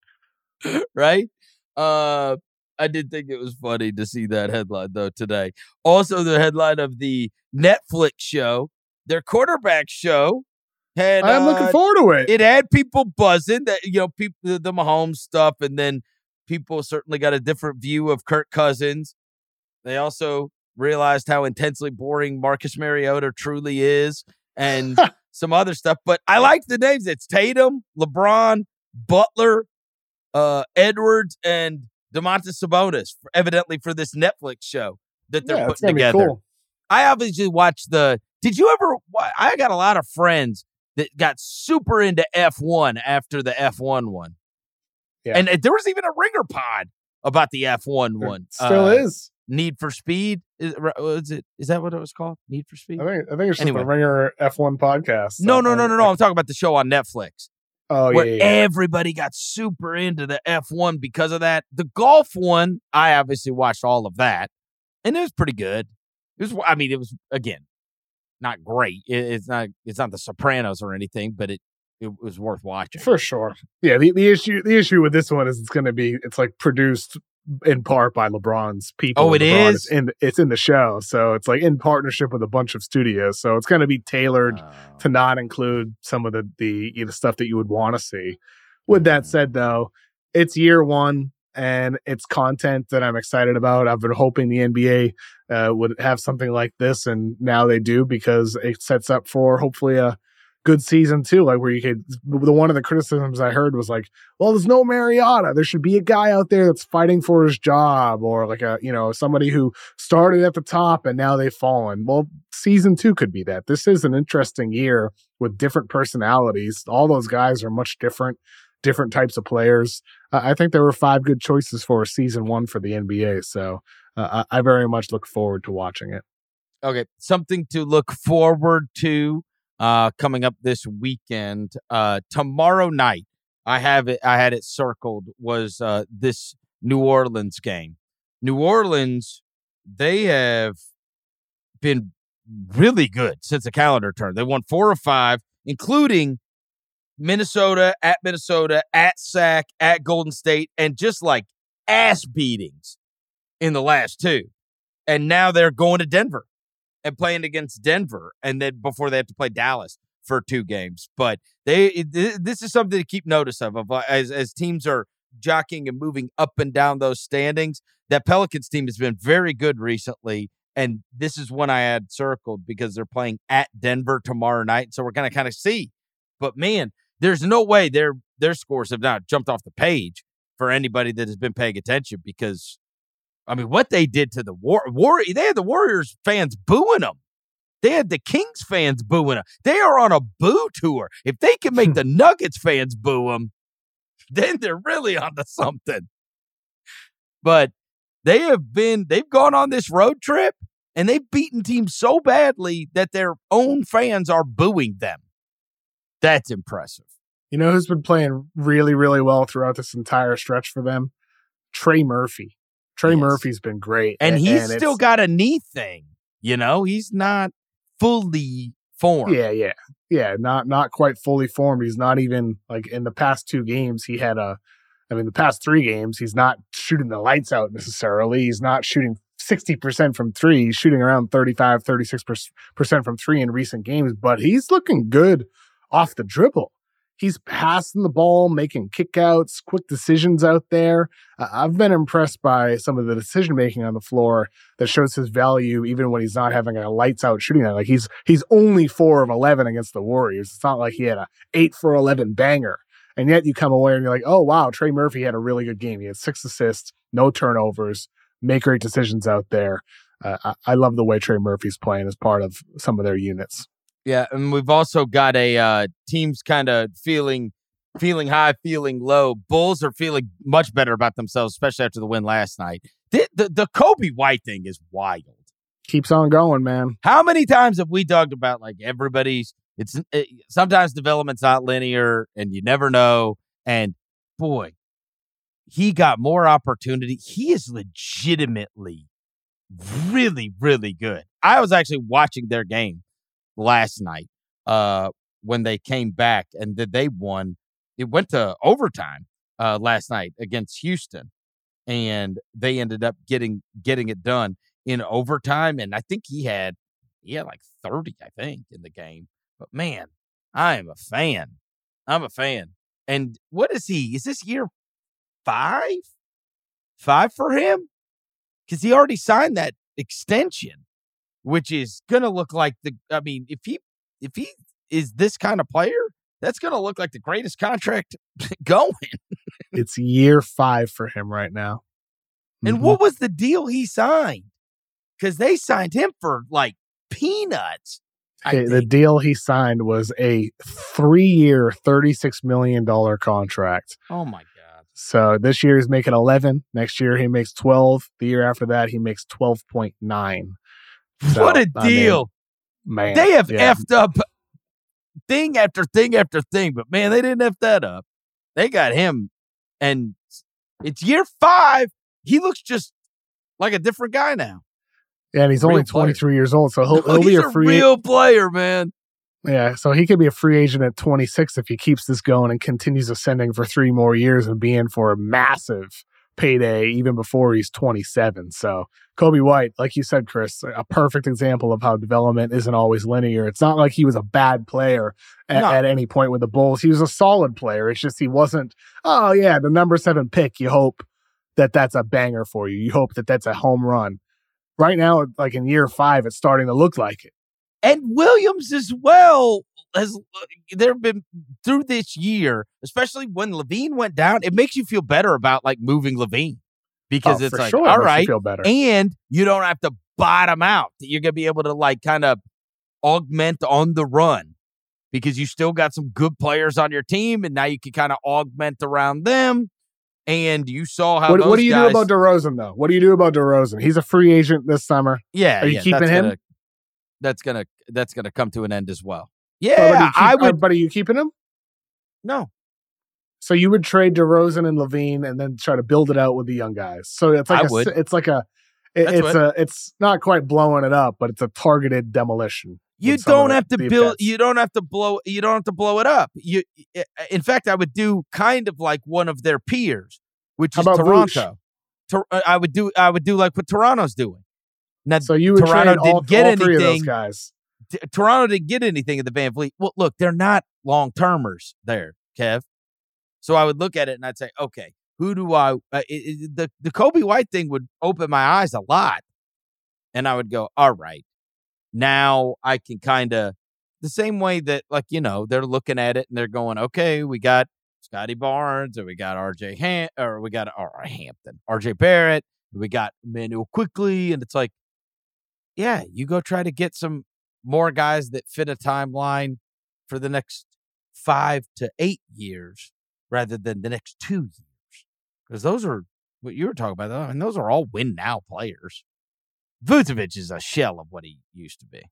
right? Uh I did think it was funny to see that headline though today. Also the headline of the Netflix show, their quarterback show had I'm looking uh, forward to it. it had people buzzing that you know people the, the Mahomes stuff, and then people certainly got a different view of Kirk Cousins. They also realized how intensely boring Marcus Mariota truly is, and some other stuff. But I like the names. It's Tatum, LeBron, Butler, uh, Edwards, and Domantas Sabonis, evidently for this Netflix show that they're yeah, putting together. cool. I obviously watched the. Did you ever? I got a lot of friends that got super into F1 after the F1 one. Yeah. And uh, there was even a ringer pod about the F1 There one. Still Uh, is. Need for Speed. Is, ri- was it? Is that what it was called? Need for Speed? I think I think it's just Anyway. the Ringer F1 podcast. No, Uh, no, no, no, no. I'm talking about the show on Netflix Oh yeah, where yeah, yeah. everybody got super into the F1 because of that. The golf one, I obviously watched all of that, and it was pretty good. It was, I mean, it was again not great. It, it's not, it's not The Sopranos or anything, but it it was worth watching. for sure. Yeah, the, the issue the issue with this one is it's going to be it's like produced in part by LeBron's people. Oh, it LeBron is? in it's in the show, so it's like in partnership with a bunch of studios. So it's going to be tailored Oh. to not include some of the the you know, stuff that you would want to see. With that said, though, it's year one and it's content that I'm excited about. I've been hoping the NBA uh, would have something like this, and now they do because it sets up for hopefully a good season too. Like where you could the one of the criticisms I heard was like, well, there's no Mariota. There should be a guy out there that's fighting for his job, or like a you know somebody who started at the top and now they've fallen. Well, season two could be that. This is an interesting year with different personalities. All those guys are much different, different types of players. Uh, I think there were five good choices for season one for the NBA. So uh, I I very much look forward to watching it. Okay, something to look forward to uh, coming up this weekend. Uh, tomorrow night, I have it. I had it circled. Was uh, this New Orleans game? New Orleans, they have been really good since the calendar turned. They won four or five, including Minnesota at Minnesota, at Sac, at Golden State, and just like ass beatings in the last two. And now they're going to Denver and playing against Denver, and then before they have to play Dallas for two games. But they th- this is something to keep notice of, of uh, as as teams are jockeying and moving up and down those standings. That Pelicans team has been very good recently, and this is one I had circled because they're playing at Denver tomorrow night. So we're gonna kind of see. But man, there's no way their their scores have not jumped off the page for anybody that has been paying attention because I mean, what they did to the war, war they had the Warriors fans booing them. They had the Kings fans booing them. They are on a boo tour. If they can make the Nuggets fans boo them, then they're really onto something. But they have been, they've gone on this road trip and they've beaten teams so badly that their own fans are booing them. That's impressive. You know who's been playing really, really well throughout this entire stretch for them? Trey Murphy. Trey Yes. Murphy's been great. And a- he's it's- still got a knee thing. You know, he's not fully formed. Yeah, yeah. Yeah, not not quite fully formed. He's not even like in the past two games he had a I mean the past 3 games he's not shooting the lights out necessarily. He's not shooting 60% from 3. He's shooting around 35 36% from 3 in recent games, but he's looking good off the dribble. He's passing the ball, making kickouts, quick decisions out there. Uh, I've been impressed by some of the decision making on the floor that shows his value, even when he's not having a lights out shooting night. Like he's he's only four of eleven against the Warriors. It's not like he had a eight for eleven banger. And yet you come away and you're like, oh wow, Trey Murphy had a really good game. He had six assists, no turnovers, make great decisions out there. Uh, I, I love the way Trey Murphy's playing as part of some of their units. Yeah, and we've also got a uh, teams kind of feeling feeling high, feeling low. Bulls are feeling much better about themselves, especially after the win last night. The, the, the Coby White thing is wild. Keeps on going, man. How many times have we talked about like everybody's? It's it, sometimes development's not linear, and you never know. And boy, he got more opportunity. He is legitimately really, really good. I was actually watching their game last night uh, when they came back and that they won. It went to overtime uh, last night against Houston, and they ended up getting getting it done in overtime. And I think he had he had like thirty, I think, in the game. But man, I am a fan. I'm a fan. And what is he? Is this year five? Five for him? Because he already signed that extension which is going to look like the. I mean, if he if he is this kind of player, that's going to look like the greatest contract going. it's year five for him right now. And mm-hmm. what was the deal he signed? Because they signed him for like peanuts. Okay, the deal he signed was a three-year, thirty-six million dollar contract. Oh my god! So this year he's making eleven. Next year he makes twelve. The year after that he makes twelve point nine. So, what a deal. I mean, man. They have yeah. effed up thing after thing after thing, but man, they didn't F that up. They got him, and it's year five. He looks just like a different guy now. Yeah, and he's real only 23 player. years old, so he'll, he'll be a free real player, man. Yeah, so he could be a free agent at 26 if he keeps this going and continues ascending for three more years and be in for a massive payday even before he's 27. So Coby White, like you said, Chris, a perfect example of how development isn't always linear. It's not like he was a bad player at, no. at any point with the Bulls. He was a solid player. It's just he wasn't, oh, yeah, the number seven pick. You hope that that's a banger for you. You hope that that's a home run. Right now, like in year five, it's starting to look like it. And Williams as well has uh, there have been through this year, especially when LaVine went down, it makes you feel better about like moving LaVine oh, because oh, it's like sure. all right, feel better. and you don't have to bottom out. You're gonna be able to like kind of augment on the run because you still got some good players on your team, and now you can kind of augment around them. And you saw how. What, what do you guys, do about DeRozan though? What do you do about DeRozan? He's a free agent this summer. Yeah, are you yeah, keeping him? Gonna, that's gonna that's gonna come to an end as well. Yeah, keep, I would. Uh, but are you keeping him? No. So you would trade DeRozan and LaVine, and then try to build it out with the young guys. So it's like I a, would. it's like a, it, it's what. a, it's not quite blowing it up, but it's a targeted demolition. You don't have to build. You don't have to blow. You don't have to blow it up. You, in fact, I would do kind of like one of their peers, which How is Toronto. To, uh, I would do. I would do like what Toronto's doing. Now, so you would Toronto trade didn't get all three anything. Of those guys. T- Toronto didn't get anything in the VanVleet. Well, look, they're not long termers there, Kev. So I would look at it and I'd say, okay, who do I? Uh, it, it, the the Coby White thing would open my eyes a lot, and I would go, all right, now I can kind of the same way that like you know they're looking at it and they're going, okay, we got Scotty Barnes or we got R.J. Ham or we got R. Hampton, R.J. Barrett, we got Manuel Quickley, and it's like, yeah, you go try to get some more guys that fit a timeline for the next five to eight years rather than the next two years. Because those are what you were talking about. I mean, those are all win now players. Vucevic is a shell of what he used to be,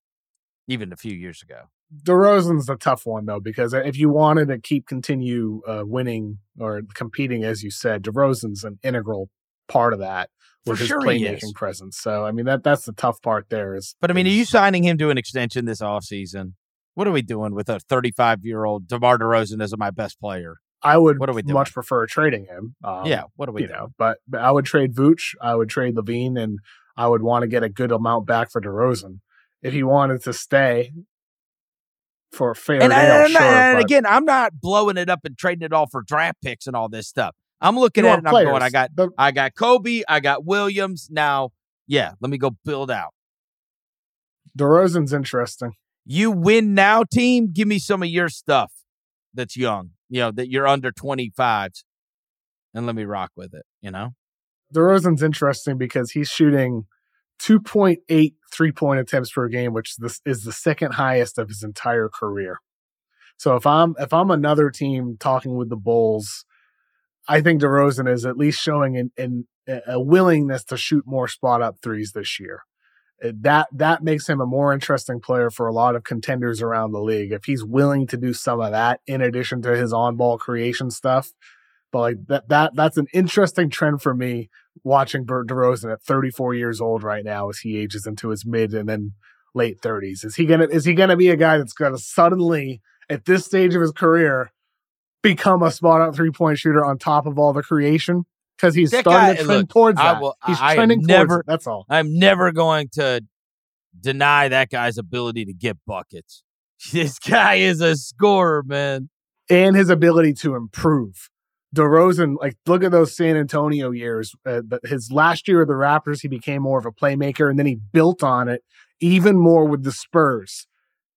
even a few years ago. DeRozan's a tough one though, because if you wanted to keep continue uh, winning or competing, as you said, DeRozan's an integral part of that with his sure playmaking presence. So I mean that that's the tough part there is But I mean, are you signing him to an extension this offseason? What are we doing with a 35 year old DeMar DeRozan as my best player? I would what are we doing? much prefer trading him. Um, yeah, what are we you doing? Know, but, but I would trade Vooch, I would trade LaVine, and I would want to get a good amount back for DeRozan. If he wanted to stay, for a fair And, deal. and- sure, and but again, I'm not blowing it up and trading it all for draft picks and all this stuff. I'm looking you at it and I'm going. I got The- I got Coby, I got Williams. Now, yeah, let me go build out. DeRozan's interesting. You win now, team. Give me some of your stuff that's young, you know, that you're under 25s, and let me rock with it, you know? DeRozan's interesting because he's shooting 2.8 three point attempts per game, which this is the second highest of his entire career. So if I'm if I'm another team talking with the Bulls, I think DeRozan is at least showing a willingness to shoot more spot up threes this year. Uh, That that makes him a more interesting player for a lot of contenders around the league. If he's willing to do some of that in addition to his on ball creation stuff, but like that that that's an interesting trend for me watching Bert DeRozan at 34 years old right now as he ages into his mid and then late 30s. Is he gonna is he gonna be a guy that's gonna suddenly at this stage of his career become a spot out three point shooter on top of all the creation? Because he's That starting guy- to trend look, towards I that. will- he's I trending towards never- it. That's all. I'm never going to deny that guy's ability to get buckets. This guy is a scorer, man. and his ability to improve. DeRozan, like, look at those San Antonio years. Uh, but his last year with the Raptors, he became more of a playmaker, and then he built on it even more with the Spurs.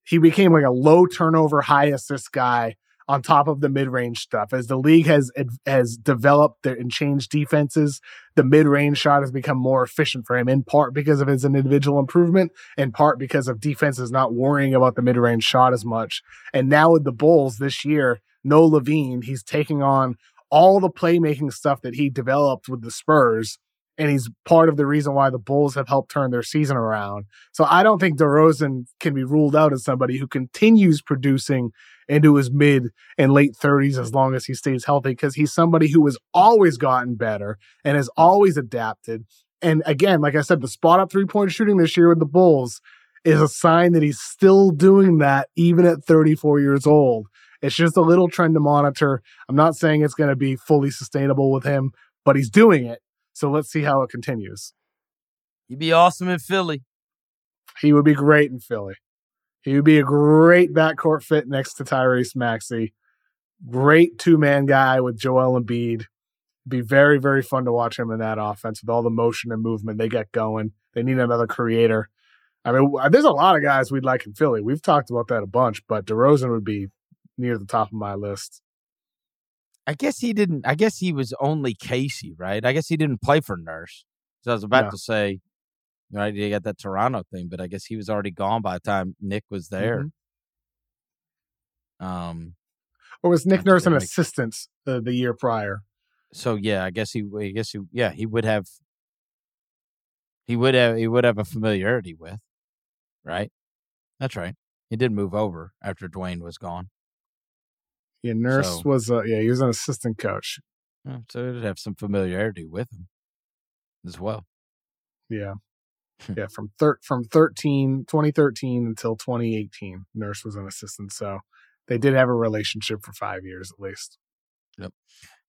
He became like a low turnover, high assist guy on top of the mid range stuff. As the league has has developed and changed defenses, the mid range shot has become more efficient for him. In part because of his individual improvement, in part because of defenses not worrying about the mid range shot as much. And now with the Bulls this year, no LaVine, he's taking on all the playmaking stuff that he developed with the Spurs. And he's part of the reason why the Bulls have helped turn their season around. So I don't think DeRozan can be ruled out as somebody who continues producing into his mid and late 30s as long as he stays healthy because he's somebody who has always gotten better and has always adapted. And again, like I said, the spot up three point shooting this year with the Bulls is a sign that he's still doing that even at 34 years old. It's just a little trend to monitor. I'm not saying it's going to be fully sustainable with him, but he's doing it. So let's see how it continues. You'd be awesome in Philly. He would be great in Philly. He would be a great backcourt fit next to Tyrese Maxey. Great two man guy with Joel Embiid. Be very, very fun to watch him in that offense with all the motion and movement they get going. They need another creator. I mean, there's a lot of guys we'd like in Philly. We've talked about that a bunch, but DeRozan would be near the top of my list. I guess he didn't. I guess he was only Casey, right? I guess he didn't play for Nurse. So I was about No. to say, right? You got that Toronto thing, but I guess he was already gone by the time Nick was there. Um. Or was Nick Nurse an assistant uh, the year prior? So yeah, I guess he. I guess he. Yeah, he would have. He would have. He would have a familiarity with, right? That's right. He did move over after Dwane was gone, Yeah, Nurse So- was, uh, yeah, he was an assistant coach. So he'd have some familiarity with him as well. Yeah. Hmm. yeah, from thir- from 13, 2013 until 2018, Nurse was an assistant. So they did have a relationship for five years at least. Yep.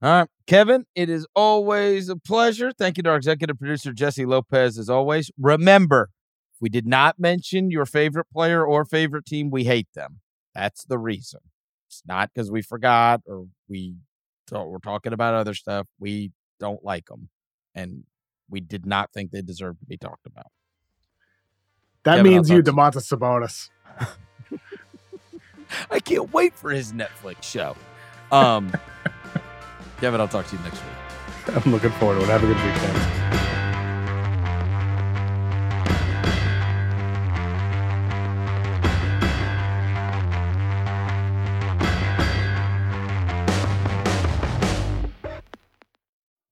All right, Kevin, it is always a pleasure. Thank you to our executive producer, Jessie Lopez, as always. Remember, if we did not mention your favorite player or favorite team, we hate them. That's the reason. It's not because we forgot or we thought we're talking about other stuff. We don't like them. And we did not think they deserve to be talked about. That Kevin, means you, Domantas Sabonis. I can't wait for his Netflix show. Um, Kevin, I'll talk to you next week. I'm looking forward to it. Have a good weekend.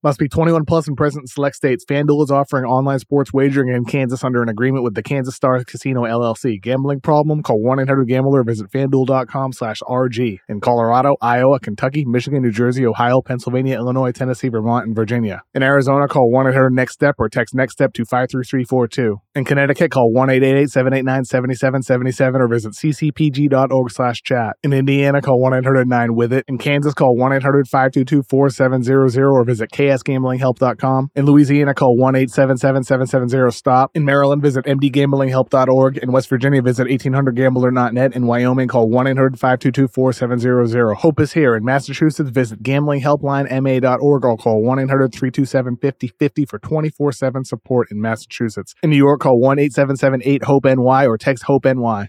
Must be 21 plus and present in select states. FanDuel is offering online sports wagering in Kansas under an agreement with the Kansas Star Casino LLC. Gambling problem? Call 1-800-GAMBLER or visit FanDuel.com slash RG. In Colorado, Iowa, Kentucky, Michigan, New Jersey, Ohio, Pennsylvania, Illinois, Tennessee, Vermont, and Virginia. In Arizona, call 1-800-NEXT-STEP or text NEXT STEP to 53342. In Connecticut, call 1-888-789-7777 or visit ccpg.org slash chat. In Indiana, call 1-800-9-WITH-IT. In Kansas, call 1-800-522-4700 or visit KS asgamblinghelp.com. In Louisiana, call 1 877 770 STOP. In Maryland, visit mdgamblinghelp.org. In West Virginia, visit 1800gambler.net. In Wyoming, call 1 800 522 4700. Hope is here. In Massachusetts, visit gamblinghelplinema.org or call 1 800 327 5050 for 24 7 support in Massachusetts. In New York, call 1 877 8 HOPE NY or text HOPE NY.